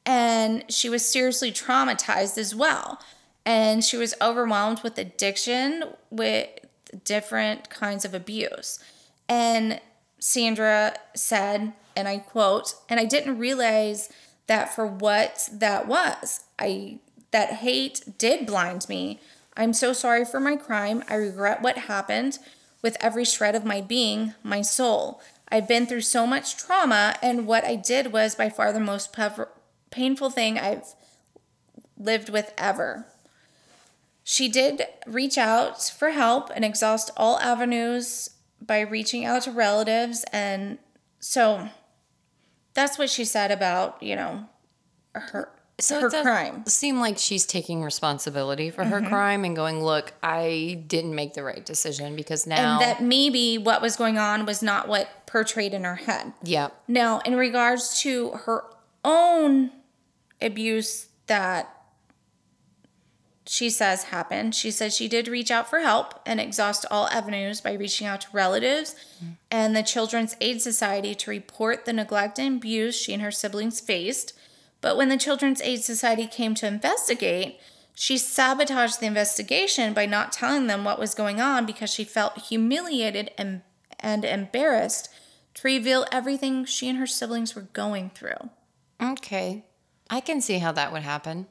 And she was seriously traumatized as well. And she was overwhelmed with addiction, with different kinds of abuse. And Sandra said, and I quote, and I didn't realize that for what that was. I that hate did blind me. I'm so sorry for my crime. I regret what happened with every shred of my being, my soul. I've been through so much trauma, and what I did was by far the most painful thing I've lived with ever. She did reach out for help and exhaust all avenues by reaching out to relatives. And so that's what she said about, you know, her, So her it crime. seem like she's taking responsibility for her mm-hmm. crime and going, look, I didn't make the right decision because now. And that maybe what was going on was not what portrayed in her head. yeah. Now, in regards to her own abuse that she says happened, she says she did reach out for help and exhaust all avenues by reaching out to relatives and the Children's Aid Society to report the neglect and abuse she and her siblings faced. But when the Children's Aid Society came to investigate, she sabotaged the investigation by not telling them what was going on because she felt humiliated and, and embarrassed to reveal everything she and her siblings were going through. Okay. I can see how that would happen.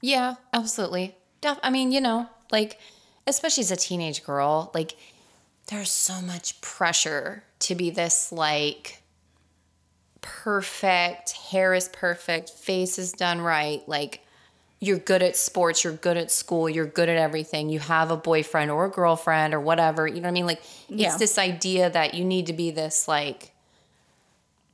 Yeah, absolutely. I mean, you know, like, especially as a teenage girl, like, there's so much pressure to be this, like, perfect, hair is perfect, face is done right. Like, you're good at sports, you're good at school, you're good at everything. You have a boyfriend or a girlfriend or whatever. You know what I mean? Like, Yeah. it's this idea that you need to be this, like,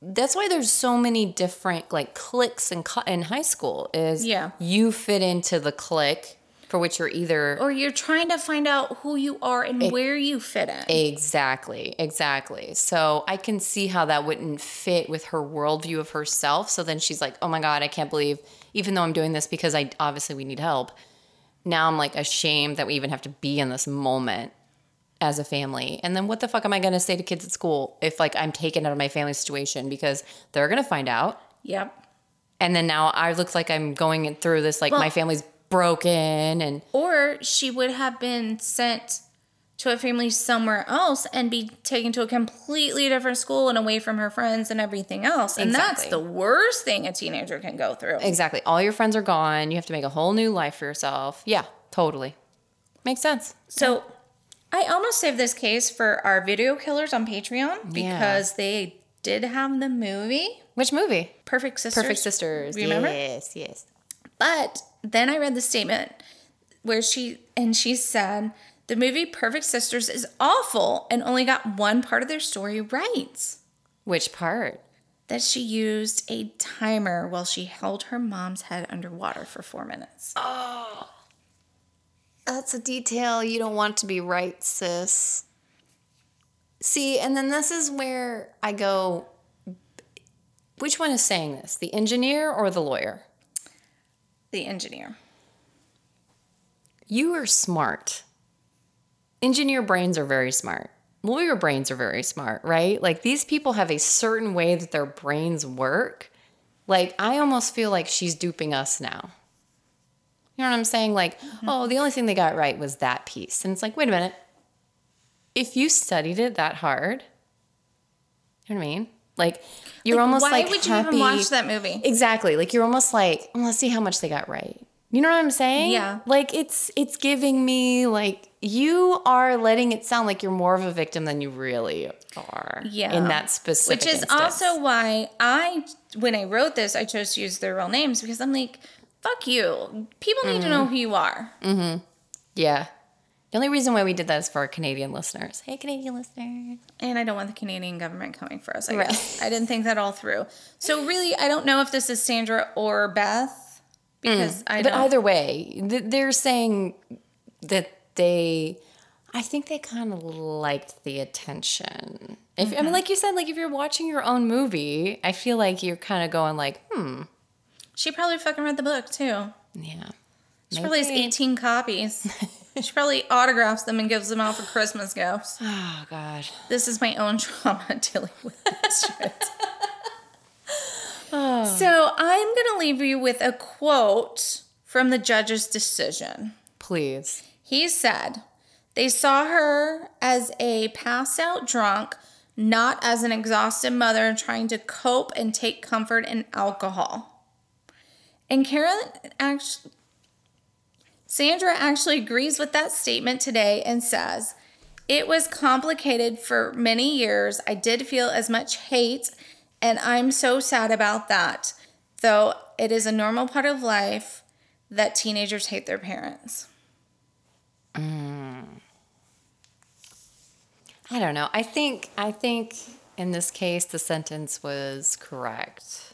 that's why there's so many different like cliques in, in high school is Yeah. you fit into the clique for which you're either Or you're trying to find out who you are and where you fit in. exactly exactly so i can see how that wouldn't fit with her worldview of herself so then she's like oh my god i can't believe even though i'm doing this because i obviously we need help now i'm like ashamed that we even have to be in this moment as a family and then what the fuck am i going to say to kids at school if like i'm taken out of my family situation because they're going to find out Yep. and then now I look like I'm going through this like Well- my family's broken and Or she would have been sent to a family somewhere else and be taken to a completely different school and away from her friends and everything else. And that's the worst thing a teenager can go through. exactly all your friends are gone. You have to make a whole new life for yourself. Yeah, totally. Makes sense. So I almost saved this case for our video killers on Patreon Yeah. because they did have the movie Which movie? Perfect Sisters. Perfect Sisters. Remember? Yes, yes. But then I read the statement where she and she said the movie Perfect Sisters is awful and only got one part of their story right. Which part? That she used a timer while she held her mom's head underwater for four minutes. Oh. That's a detail you don't want to be right, sis. See, and then this is where I go which one is saying this? The engineer or the lawyer? The engineer. You are smart. Engineer brains are very smart. Lawyer brains are very smart, right? Like these people have a certain way that their brains work. Like I almost feel like she's duping us now. You know what I'm saying? Like, mm-hmm. oh, the only thing they got right was that piece. And it's like, wait a minute. If you studied it that hard, you know what I mean? Like you're Like, almost why like would you happy. even watch that movie? Exactly. Like you're almost like, "Oh, let's see how much they got right. You know what I'm saying? Yeah. Like it's it's giving me like you are letting it sound like you're more of a victim than you really are. Yeah. In that specific. Which is instance. also why I, when I wrote this, I chose to use their real names because I'm like, fuck you. People need to know who you are. Mm-hmm. yeah. The only reason why we did that is for our Canadian listeners. Hey, Canadian listeners. And I don't want the Canadian government coming for us. I Right. guess I didn't think that all through. So really, I don't know if this is Sandra or Beth because I But either way, they're saying that they, I think they kind of liked the attention. If I mean, like you said, like if you're watching your own movie, I feel like you're kind of going like, hmm, She probably fucking read the book too. Yeah. She probably has 18 copies. she probably autographs them and gives them out for Christmas gifts. Oh God. This is my own trauma dealing with this shit. Oh. So I'm going to leave you with a quote from the judge's decision. Please. He said, They saw her as a passed out drunk, not as an exhausted mother trying to cope and take comfort in alcohol. And Karen actually, Sandra actually agrees with that statement today and says, It was complicated for many years. I did feel as much hate, and I'm so sad about that. Though it is a normal part of life that teenagers hate their parents. Mm. I don't know. I think I think in this case the sentence was correct.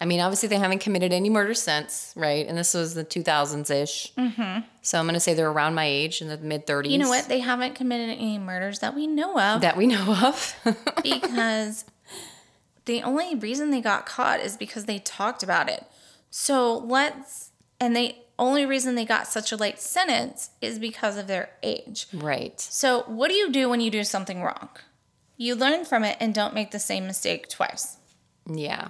I mean, obviously they haven't committed any murders since, right? And this was the 2000s ish. Mm-hmm. So I'm going to say they're around my age in the mid 30s. You know what? They haven't committed any murders that we know of That we know of. because the only reason they got caught is because they talked about it. So let's, and the only reason they got such a late sentence is because of their age. right. So, what do you do when you do something wrong? You learn from it and don't make the same mistake twice. Yeah.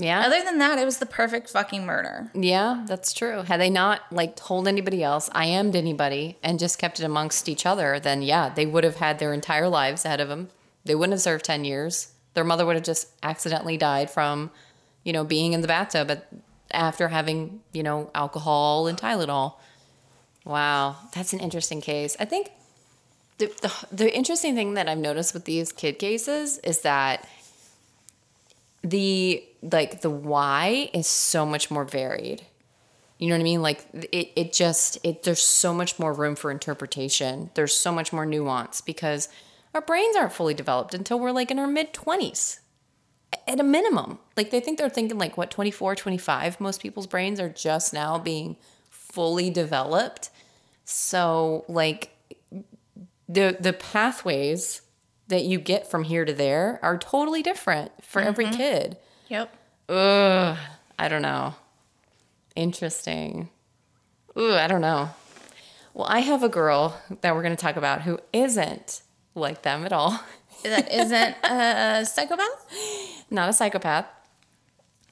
Yeah. Other than that, it was the perfect fucking murder. Yeah, that's true. Had they not like told anybody else, I ammed anybody, and just kept it amongst each other, then yeah, they would have had their entire lives ahead of them. They wouldn't have served ten years. Their mother would have just accidentally died from, you know, being in the bathtub at, after having, you know, alcohol and Tylenol. Wow, that's an interesting case. I think the, the the interesting thing that I've noticed with these kid cases is that the like the why is so much more varied. You know what I mean? Like it, it just it there's so much more room for interpretation. There's so much more nuance because our brains aren't fully developed until we're like in our mid 20s. At a minimum. Like they think they're thinking like what 24, 25. Most people's brains are just now being fully developed. So like the the pathways that you get from here to there are totally different for every mm-hmm. kid. Yep. Ugh, I don't know. Interesting. Ooh, I don't know. Well, I have a girl that we're going to talk about who isn't like them at all. That isn't a psychopath? Not a psychopath.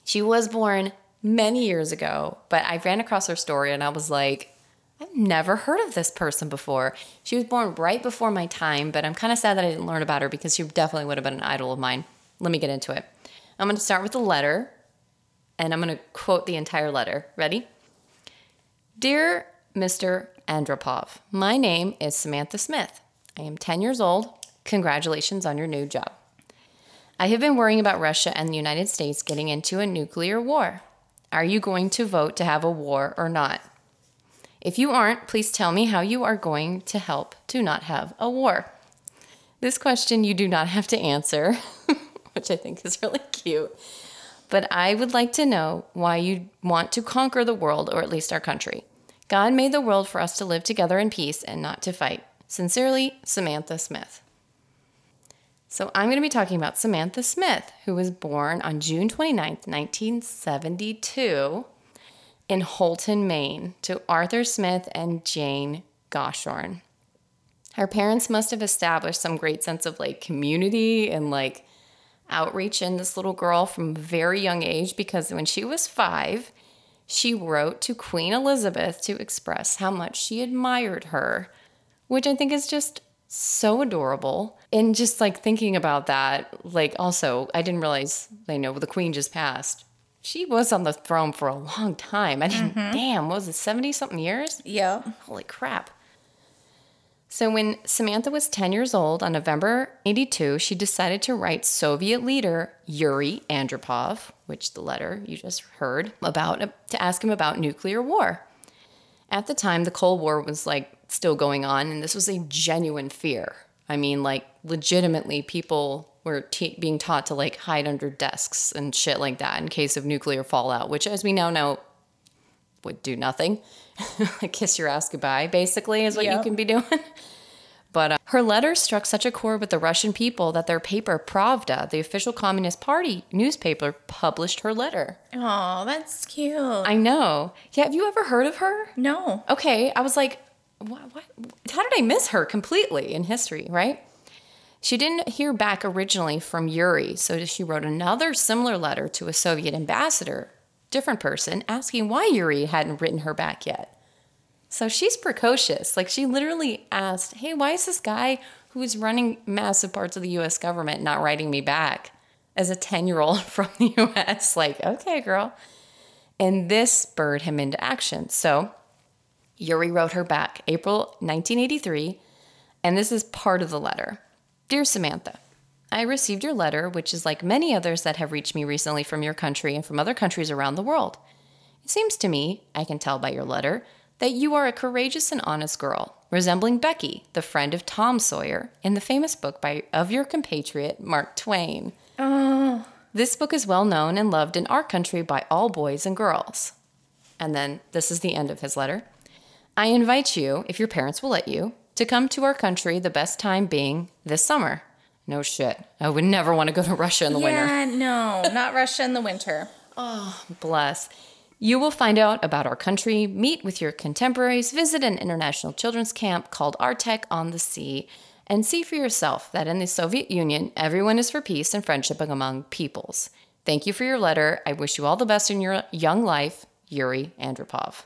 She was born many years ago, but I ran across her story and I was like, I've never heard of this person before. She was born right before my time, but I'm kind of sad that I didn't learn about her because she definitely would have been an idol of mine. Let me get into it. I'm going to start with the letter and I'm going to quote the entire letter. Ready? Dear Mr. Andropov, my name is Samantha Smith. I am 10 years old. Congratulations on your new job. I have been worrying about Russia and the United States getting into a nuclear war. Are you going to vote to have a war or not? If you aren't, please tell me how you are going to help to not have a war. This question you do not have to answer, which I think is really cute. But I would like to know why you want to conquer the world, or at least our country. God made the world for us to live together in peace and not to fight. Sincerely, Samantha Smith. So I'm going to be talking about Samantha Smith, who was born on June 29, 1972 in Houlton, Maine, to Arthur Smith and Jane Goshorn. Her parents must have established some great sense of like community and like outreach in this little girl from a very young age because when she was five, she wrote to Queen Elizabeth to express how much she admired her, which I think is just so adorable. And just like thinking about that, like also, I didn't realize, I know the Queen just passed. She was on the throne for a long time. I didn't, mm-hmm. damn, what was it 70 something years? Yep. Holy crap. So, when Samantha was 10 years old on November 82, she decided to write Soviet leader Yuri Andropov, which the letter you just heard about, to ask him about nuclear war. At the time, the Cold War was like still going on, and this was a genuine fear. I mean, like, legitimately, people were te- being taught to like hide under desks and shit like that in case of nuclear fallout, which, as we now know, would do nothing. Kiss your ass goodbye, basically, is what you can be doing. But uh, her letter struck such a chord with the Russian people that their paper Pravda, the official Communist Party newspaper, published her letter. Oh, that's cute. I know. Yeah, have you ever heard of her? no. Okay, I was like, what, what? How did I miss her completely in history, right? She didn't hear back originally from Yuri, so she wrote another similar letter to a Soviet ambassador, different person, asking why Yuri hadn't written her back yet. So she's precocious. Like she literally asked, "Hey, why is this guy who's running massive parts of the US government not writing me back?" As a 10-year-old from the US, like, "Okay, girl." And this spurred him into action. So Yuri wrote her back April 1983, and this is part of the letter. Dear Samantha, I received your letter, which is like many others that have reached me recently from your country and from other countries around the world. It seems to me, I can tell by your letter, that you are a courageous and honest girl, resembling Becky, the friend of Tom Sawyer, in the famous book by of your compatriot Mark Twain. Oh, This book is well known and loved in our country by all boys and girls. And then this is the end of his letter. I invite you, if your parents will let you, to come to our country, the best time being this summer. No shit. I would never want to go to Russia in the winter. yeah, no, not Russia in the winter. Oh, bless. You will find out about our country, meet with your contemporaries, visit an international children's camp called Artek on the Sea, and see for yourself that in the Soviet Union, everyone is for peace and friendship among peoples. Thank you for your letter. I wish you all the best in your young life, Yuri Andropov.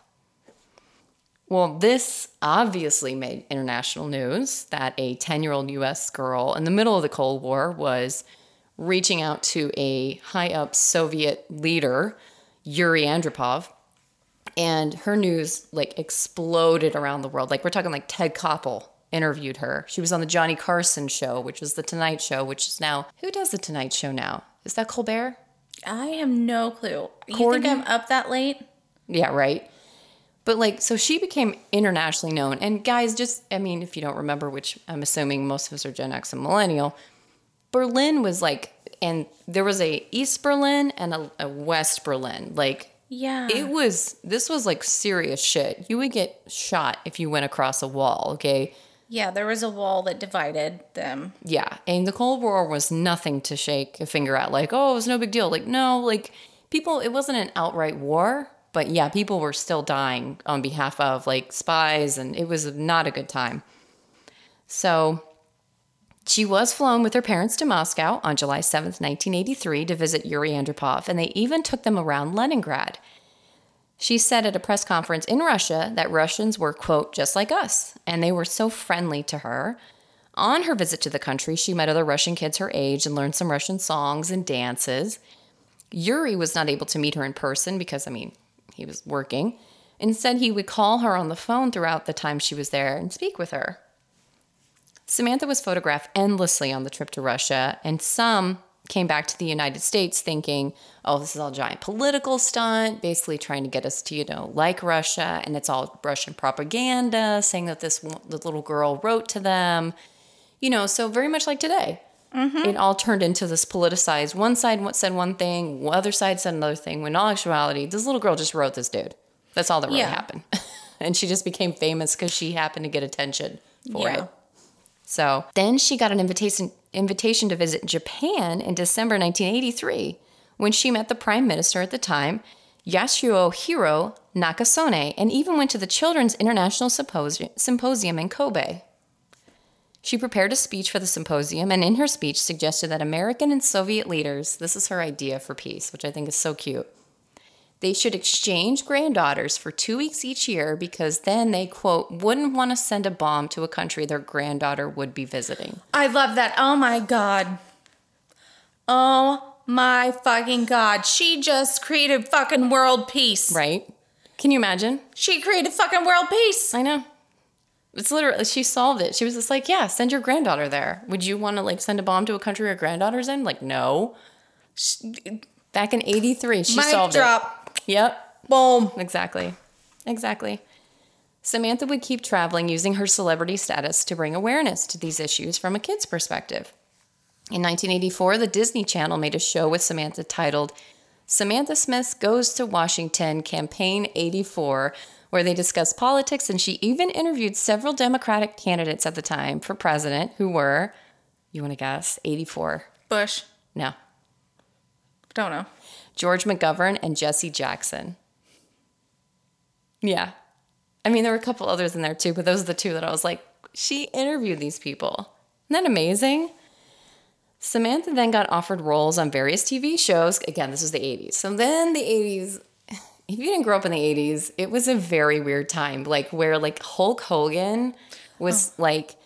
Well, this obviously made international news that a 10 year old US girl in the middle of the Cold War was reaching out to a high up Soviet leader, Yuri Andropov. And her news like exploded around the world. Like we're talking like Ted Koppel interviewed her. She was on the Johnny Carson show, which was the Tonight Show, which is now who does the Tonight Show now? Is that Colbert? I have no clue. You think I'm up that late? Yeah, right. But like, so she became internationally known. And guys, just, I mean, if you don't remember, which I'm assuming most of us are Gen X and Millennial, Berlin was like, and there was a East Berlin and a, a West Berlin. Like, Yeah. it was, this was like serious shit. You would get shot if you went across a wall, okay? yeah, there was a wall that divided them. Yeah. And the Cold War was nothing to shake a finger at. Like, oh, it was no big deal. Like, no, like people, it wasn't an outright war, but yeah, people were still dying on behalf of like spies, and it was not a good time. So she was flown with her parents to Moscow on July 7th, 1983, to visit Yuri Andropov, and they even took them around Leningrad. She said at a press conference in Russia that Russians were, quote, just like us, and they were so friendly to her. On her visit to the country, she met other Russian kids her age and learned some Russian songs and dances. Yuri was not able to meet her in person because, I mean, he was working. Instead, he would call her on the phone throughout the time she was there and speak with her. Samantha was photographed endlessly on the trip to Russia, and some came back to the United States thinking, oh, this is all giant political stunt, basically trying to get us to, you know, like Russia, and it's all Russian propaganda, saying that this, little girl wrote to them. You know, so very much like today. Mm-hmm. It all turned into this politicized. One side said one thing, other side said another thing. When in all actuality, this little girl just wrote this dude. That's all that really Yeah. happened. and she just became famous because she happened to get attention for Yeah. it. So then she got an invitation invitation to visit Japan in December 1983 when she met the prime minister at the time, Yasuhiro Nakasone, and even went to the Children's International Symposium in Kobe. She prepared a speech for the symposium and in her speech suggested that American and Soviet leaders, this is her idea for peace, which I think is so cute. They should exchange granddaughters for two weeks each year because then they, quote, wouldn't want to send a bomb to a country their granddaughter would be visiting. I love that. Oh my god. Oh my fucking god. She just created fucking world peace. Right? Can you imagine? She created fucking world peace. I know. It's literally, she solved it. She was just like, yeah, send your granddaughter there. Would you want to like send a bomb to a country your granddaughter's in? Like, no. Back in 83, she Mic solved drop. it. Yep. Boom. Exactly. Exactly. Samantha would keep traveling using her celebrity status to bring awareness to these issues from a kid's perspective. In 1984, the Disney Channel made a show with Samantha titled Samantha Smith goes to Washington Campaign 84, where they discuss politics, and she even interviewed several Democratic candidates at the time for president who were, you want to guess, 84. Bush. No. Don't know. George McGovern and Jesse Jackson. Yeah. I mean, there were a couple others in there too, but those are the two that I was like, she interviewed these people. Isn't that amazing? Samantha then got offered roles on various TV shows. Again, this was the 80s. So then the 80s, if you didn't grow up in the 80s, it was a very weird time. Like where like Hulk Hogan was oh. like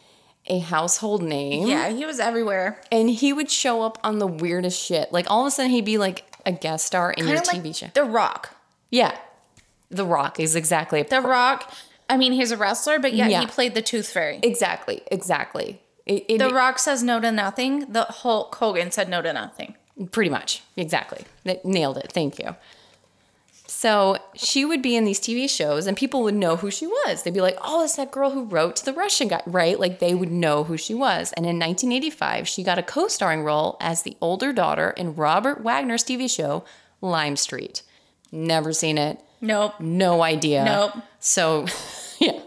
a household name. Yeah, he was everywhere. And he would show up on the weirdest shit. Like all of a sudden he'd be like a guest star in your Kind of TV like show. The Rock. Yeah. The Rock is exactly The Rock. I mean, he's a wrestler, but Yeah. he played the Tooth Fairy. exactly, exactly. It, it- The Rock says no to nothing. The Hulk Hogan said no to nothing. pretty much exactly. Nailed it. Thank you. So she would be in these TV shows, and people would know who she was. They'd be like, "Oh, it's that girl who wrote to the Russian guy," right? Like they would know who she was. And in 1985, she got a co-starring role as the older daughter in Robert Wagner's TV show Lime Street. Never seen it. Nope. No idea. Nope. So, yeah.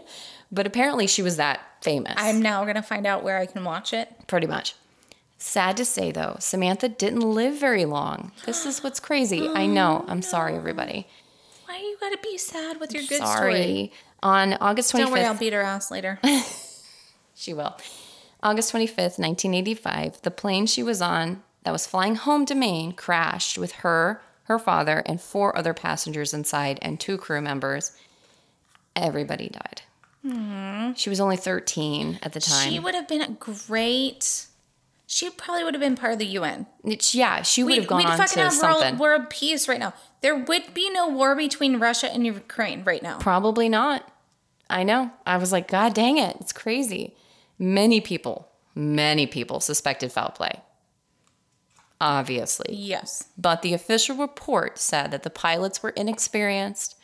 But apparently she was that famous. I'm now going to find out where I can watch it. pretty much. Sad to say though, Samantha didn't live very long. This is what's crazy. I oh, know. I'm sorry, everybody. Why you got to be sad with your good sorry. story? On August 25th, Don't worry, I'll beat her ass later. she will. August 25th, 1985, the plane she was on that was flying home to Maine crashed with her, her father, and four other passengers inside and two crew members. Everybody died. Hmm. She was only 13 at the time. She would have been a great. She probably would have been part of the UN. It's- yeah, she would We'd, have gone we'd on fucking to have something. world of peace right now. There would be no war between Russia and Ukraine right now. Probably not. I know. I was like, God dang it. It's crazy. Many people, many people suspected foul play. Obviously. Yes. But the official report said that the pilots were inexperienced.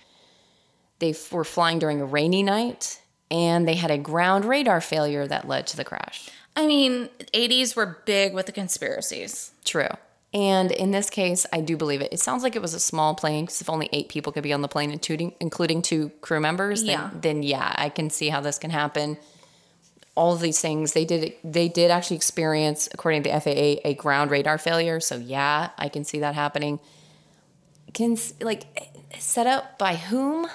They f- were flying during a rainy night and they had a ground radar failure that led to the crash. I mean, 80s were big with the conspiracies. True. And in this case, I do believe it. It sounds like it was a small plane because if only eight people could be on the plane, including, two crew members, then, Yeah. then yeah, I can see how this can happen. All of these things they did they did actually experience, according to the FAA, a ground radar failure. So yeah, I can see that happening. Can like set up by whom?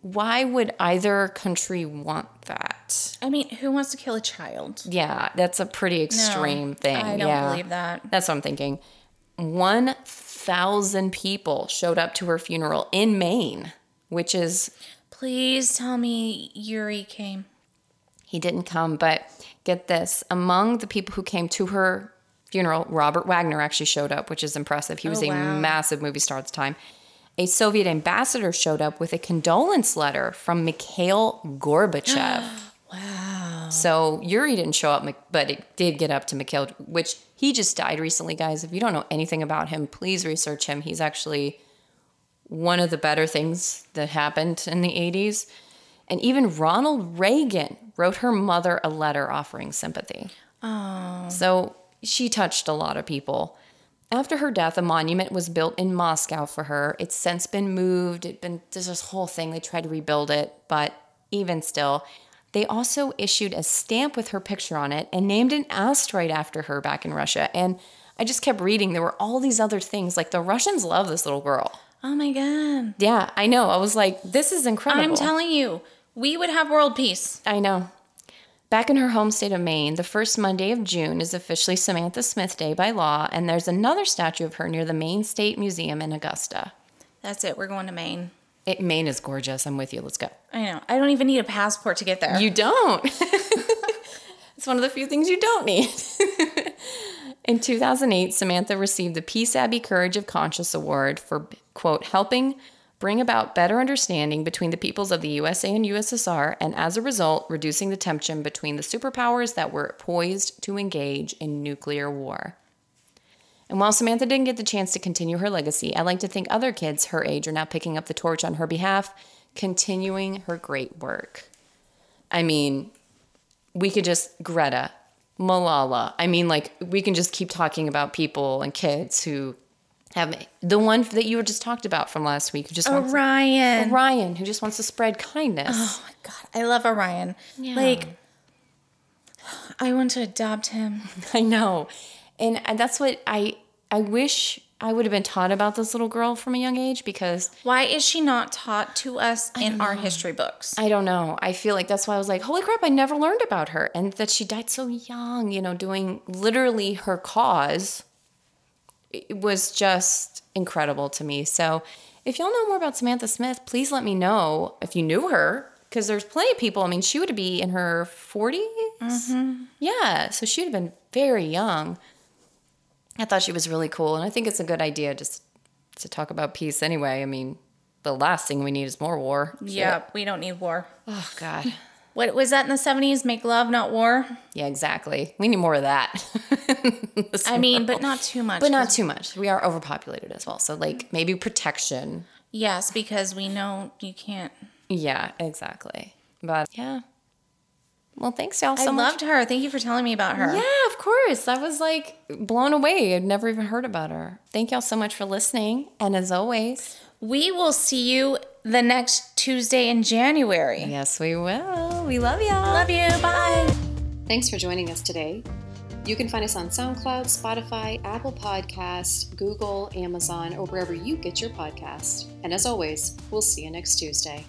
Why would either country want that? I mean, who wants to kill a child? Yeah, that's a pretty extreme thing. I don't yeah. believe that. That's what I'm thinking. 1,000 people showed up to her funeral in Maine, which is, Please tell me Yuri came. he didn't come, but get this among the people who came to her funeral, Robert Wagner actually showed up, which is impressive. He was Oh, a massive movie star at the time. A Soviet ambassador showed up with a condolence letter from Mikhail Gorbachev. So Yuri didn't show up, but it did get up to Mikhail, which he just died recently, guys. If you don't know anything about him, please research him. He's actually one of the better things that happened in the 80s. And even Ronald Reagan wrote her mother a letter offering sympathy. Oh. So she touched a lot of people. After her death, a monument was built in Moscow for her. It's since been moved. It been there's this whole thing. They tried to rebuild it, but even still, they also issued a stamp with her picture on it and named an asteroid after her back in Russia. And I just kept reading. There were all these other things. Like the Russians love this little girl. Oh my God. Yeah, I know. I was like, this is incredible. I'm telling you, we would have world peace. I know. Back in her home state of Maine, the first Monday of June is officially Samantha Smith Day by law, and there's another statue of her near the Maine State Museum in Augusta. That's it. We're going to Maine. It, Maine is gorgeous. I'm with you. Let's go. I know. I don't even need a passport to get there. You don't. it's one of the few things you don't need. in 2008, Samantha received the Peace Abbey Courage of Conscience Award for, quote, helping bring about better understanding between the peoples of the USA and USSR, and as a result, reducing the tension between the superpowers that were poised to engage in nuclear war. And while Samantha didn't get the chance to continue her legacy, I like to think other kids her age are now picking up the torch on her behalf, continuing her great work. I mean, we could just Greta, Malala. I mean, like we can just keep talking about people and kids who Have the one that you were just talked about from last week who just Orion. Orion who just wants to spread kindness. Oh my god, I love Orion. Like I want to adopt him. I know. And and that's what I I wish I would have been taught about this little girl from a young age because Why is she not taught to us in our history books? I don't know. I feel like that's why I was like, holy crap, I never learned about her. And that she died so young, you know, doing literally her cause. It was just incredible to me. So if y'all know more about Samantha Smith, please let me know if you knew her. Because there's plenty of people. I mean, she would be in her 40s. Mm-hmm. Yeah. So she would have been very young. I thought she was really cool. And I think it's a good idea just to talk about peace anyway. I mean, the last thing we need is more war. Yeah, we don't need war. Oh God. What was that in the 70s? Make love, not war? Yeah, exactly. We need more of that. I mean, but not too much. but not too much. We are overpopulated as well. So like maybe protection. Yes, because we know you can't. Yeah, exactly. But yeah. Well, thanks y'all so I much. loved her. Thank you for telling me about her. Yeah, of course. I was like blown away. I'd never even heard about her. Thank y'all so much for listening. And as always, We will see you the next Tuesday in January. yes, we will. We love y'all. Love you. Bye. Thanks for joining us today. You can find us on SoundCloud, Spotify, Apple Podcasts, Google, Amazon, or wherever you get your podcast. And as always, we'll see you next Tuesday.